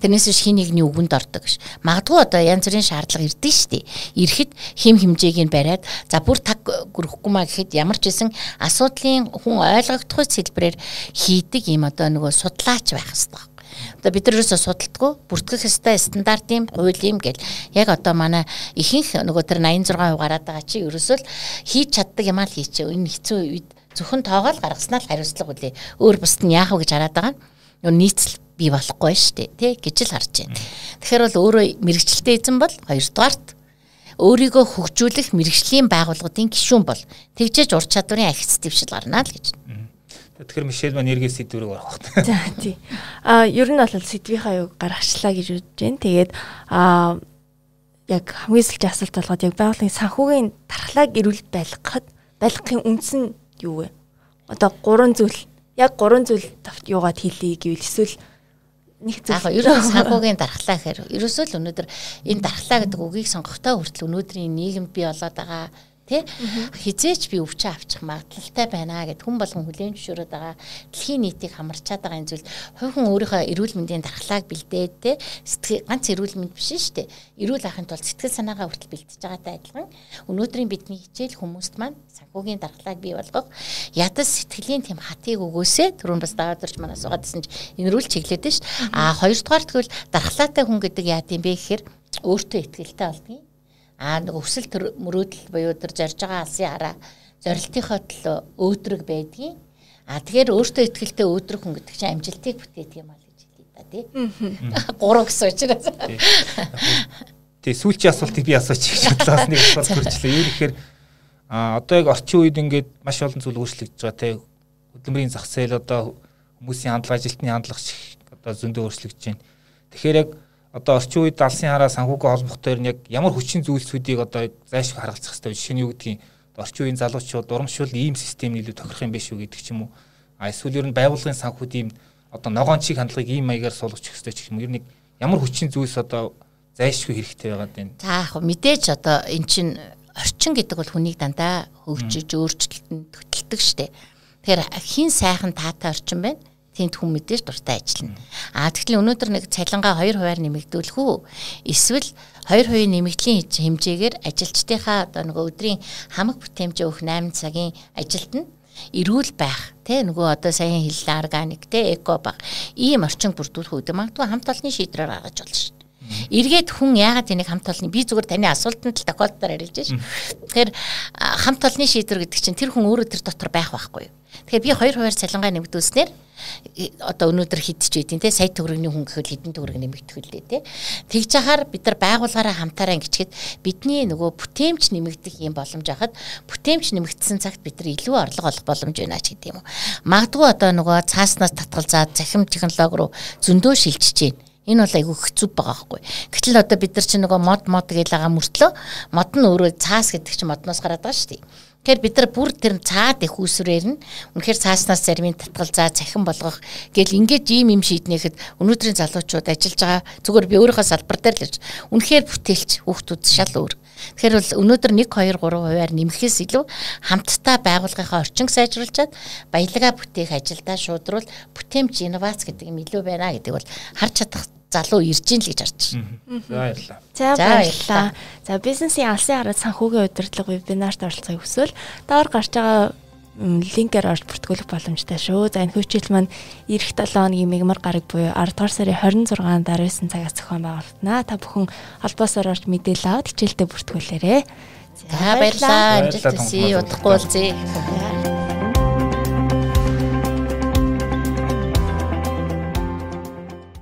Тэрнээс биш хин нэгний үгэнд ордог ш. Магадгүй одоо янз бүрийн шаардлага ирдэ штий. Ирэхэд хим хэмжээг нь бариад за бүр таг гөрөхгүй маа гэхэд ямар ч байсан асуудлын хүн ойлгогдох хэлбэрээр хийдэг юм одоо нөгөө судлаач байх хэрэгтэй Одоо бид нар юусоо судалдаггүй бүртгэх ёстой стандарт юм хууль юм гэл яг одоо манай ихэнх нөгөө тэр 86% гараад байгаа чи ерөөсөө л хийж чаддаг юм аа л хийчихэ. Энэ хэцүү үед зөвхөн тоогоол гаргаснаа л хариуцлага үлээ. Өөр бусд нь яах вэ гэж хараад байгаа. Нөгөө нийцэл бий болохгүй шүү дээ тий гэж л харж байна. Тэгэхээр бол өөрөө мэрэгчлээ эзэн бол хоёрдугаарт өөрийгөө хөгжүүлэх мэрэгжлийн байгууллагын гишүүн бол тэгжээж ур чадварын ахиц дэвшил гарна л гэж. Тэгэхээр Мишель маань эргээ сэдвэрэг орох байна. За тий. А ер нь бол сэдвийнхаа юг гаргачлаа гэж үзэж байна. Тэгээд а яг хамгийн сүүлчийн асуулт болгоод яг байгууллагын санхүүгийн дархлааг эрүүл байлгахад байлгахын үндэс нь юу вэ? Одоо гурван зүйл яг гурван зүйл юугаад хийлээ гэвэл эсвэл нэг Яг зүйл. ерөн санхүүгийн дархлаа гэхээр ерөөсөө л өнөөдөр энэ дархлаа гэдэг үгийг сонгохдоо хүртэл өнөөдрийн нийгэмд бий болоод байгаа тий? Хизээч би өвчөө авчих магадлалтай байна гэд хүн болгон хүлээн зөвшөөрöd байгаа дэлхийн нийтийг хамарчаад байгаа энэ зүйл. Хувь хүн өөрийнхөө эрүүл мэндийн дархлааг бэлдээд тий? Сэтгэл ганц эрүүл мэнд биш шүү дээ. Эрүүл ахын тулд сэтгэл санаагаа хүртэл бэлтэж байгаатай адилхан. Өнөөдрийн бидний хичээл хүмүүст маань санхүүгийн дархлааг бий болгох ядас сэтгэлийн тэм хатыг өгөөсөө түрүүн бас даадэрч манаас угаадсэн чинь энэрүүл чиглээд шүү а хоёрдугаар тэгвэл дархлаатай хүн гэдэг яа гэм бэ гэхээр өөртөө ихтэй болдгийг Аа нэг өсөл төр мөрөөдөл буюу тэр зорж байгаа алсын хараа зорилтынхоо төлөө өөдрөг байдгийн. Аа тэгэхээр өөртөө ихтэй өөдрөг хүн гэдэг чинь амжилтыг бүтээдэг юм аа гэж хэлээ да тий. Гурав гэсэн учраас. Тэгээ сүүлчийн асуултыг би асуучих гэж бодлоос нэг асуулт хүрчлээ. Юу гэхээр а одоо яг орчин үед ингээд маш олон зүйл өөрчлөгдөж байгаа те хөдөлмөрийн зах зээл одоо хүмүүсийн хандлага ажилтны хандлага одоо зөндөө өөрчлөгдөж байна. Тэгэхээр яг одоо орчин үед алсын хараа санхүүгийн холбоотой нь яг ямар хүчин зүйлсүүдийг одоо зайлшгүй харгалзах хэрэгтэй жишээ нь юу гэдгийг орчин үеийн залуучууд урамшвал ийм систем илүү тохирох юм биш үү гэдэг ч юм уу? А эсвэл ер нь байгууллагын санхүүд ийм одоо ногоон чиг хандлагыг ийм маягаар суулгах хэрэгтэй ч юм ер нь ямар хүчин зүйлс одоо зайлшгүй хэрэгтэй байгаад байна? За яг мэдээж одоо эн чин орчин гэдэг бол хүнийг дандаа хөгжиж өөрчлөлтөнд хөтэлдэг штеп. Тэгэхээр хин сайхан таатай орчин байна тэнд хүн мэдээж дуртай ажиллана. А тэгэхээр өнөөдөр нэг цалингаа 2 хувиар нэмэгдүүлэх үү? Эсвэл 2 хувийн нэмэгдлийн хэмжээгээр ажилчдынхаа одоо нөгөө өдрийн хамаг бүтээмжээ өгөх 8 цагийн ажилд нь эрүүл байх тэ нөгөө одоо саяхан хэллээ органик тэ эко баг ийм орчин бүрдүүлэх үү магадгүй хамт олонны шийдрээр гаргаж болно шүү. Эргээд хүн яагаад энийг хамт олонны би зүгээр таны асуултанд л тохиолдолоор ярилж шээ. Тэгэхээр хамт олонны шийдвэр гэдэг чинь тэр хүн өөрөө тэр дотор байх байхгүй? Тэгэхээр би хоёр хувиар цалингаа нэмэгдүүлснээр одоо өнөөдөр хидж байдیں۔ те сая төгрөгийн хүн гэхэл хэдэн төгрөг нэмэгдэх үлээ те. Тэгж яхаар бид нар байгууллагаараа хамтаараа ингэчихэд бидний нөгөө бүтээмж нэмэгдэх юм боломж хахад бүтээмж нэмэгдсэн цагт бид нар илүү орлого олох боломж байна ч гэдэг юм. Магадгүй одоо нөгөө цааснаас татгалзаад захим технологи руу зөндөө шилжиж байна. Энэ бол айгүй хэцүү байгаа байхгүй. Гэтэл одоо бид нар чинь нөгөө мод мод гэж байгаа мөртлөө мод нь өөрөө цаас гэдэг чинь модноос гараад байгаа шүү дээ. Тэгэхээр бид нар бүр тэр цаад их усрээр нь үнэхээр цааснаас зарим татгал заа цахин болгох гэл ингээд ийм юм шийднэхэд өнөөдрийн залуучууд ажиллаж байгаа зүгээр би өөрийнхөө салбар дээр л ирж үнэхээр бүтээлч хүүхдүүд шал өөр. Тэгэхээр бол өнөөдөр 1 2 3 хувиар нэмэхээс илүү хамтдаа байгууллагынхаа орчин сайжруулчаад баялгаа бүтээх ажилдаа шуудруул бүтээмж инновац гэдэг юм илүү байна гэдэг бол харж чадах залуу ирж ийн л гэж харж байна. За баярлалаа. За баярлалаа. За бизнесийн алсын хараад санхүүгийн удирдлага вебинарт оролцохыг хүсвэл доор гарч байгаа линкээр орж бүртгүүлэх боломжтой шүү. За энэ хөвчил маань эх 7 хоногийн мигмар гараг буюу 10 дугаар сарын 26-нд 19 цагаас зохион байгуултана. Та бүхэн холбоосоор орж мэдээлэл аваад хичээлдээ бүртгүүлээрэй. За баярлалаа. Амжилт хүсье. Удахгүй уулзъя.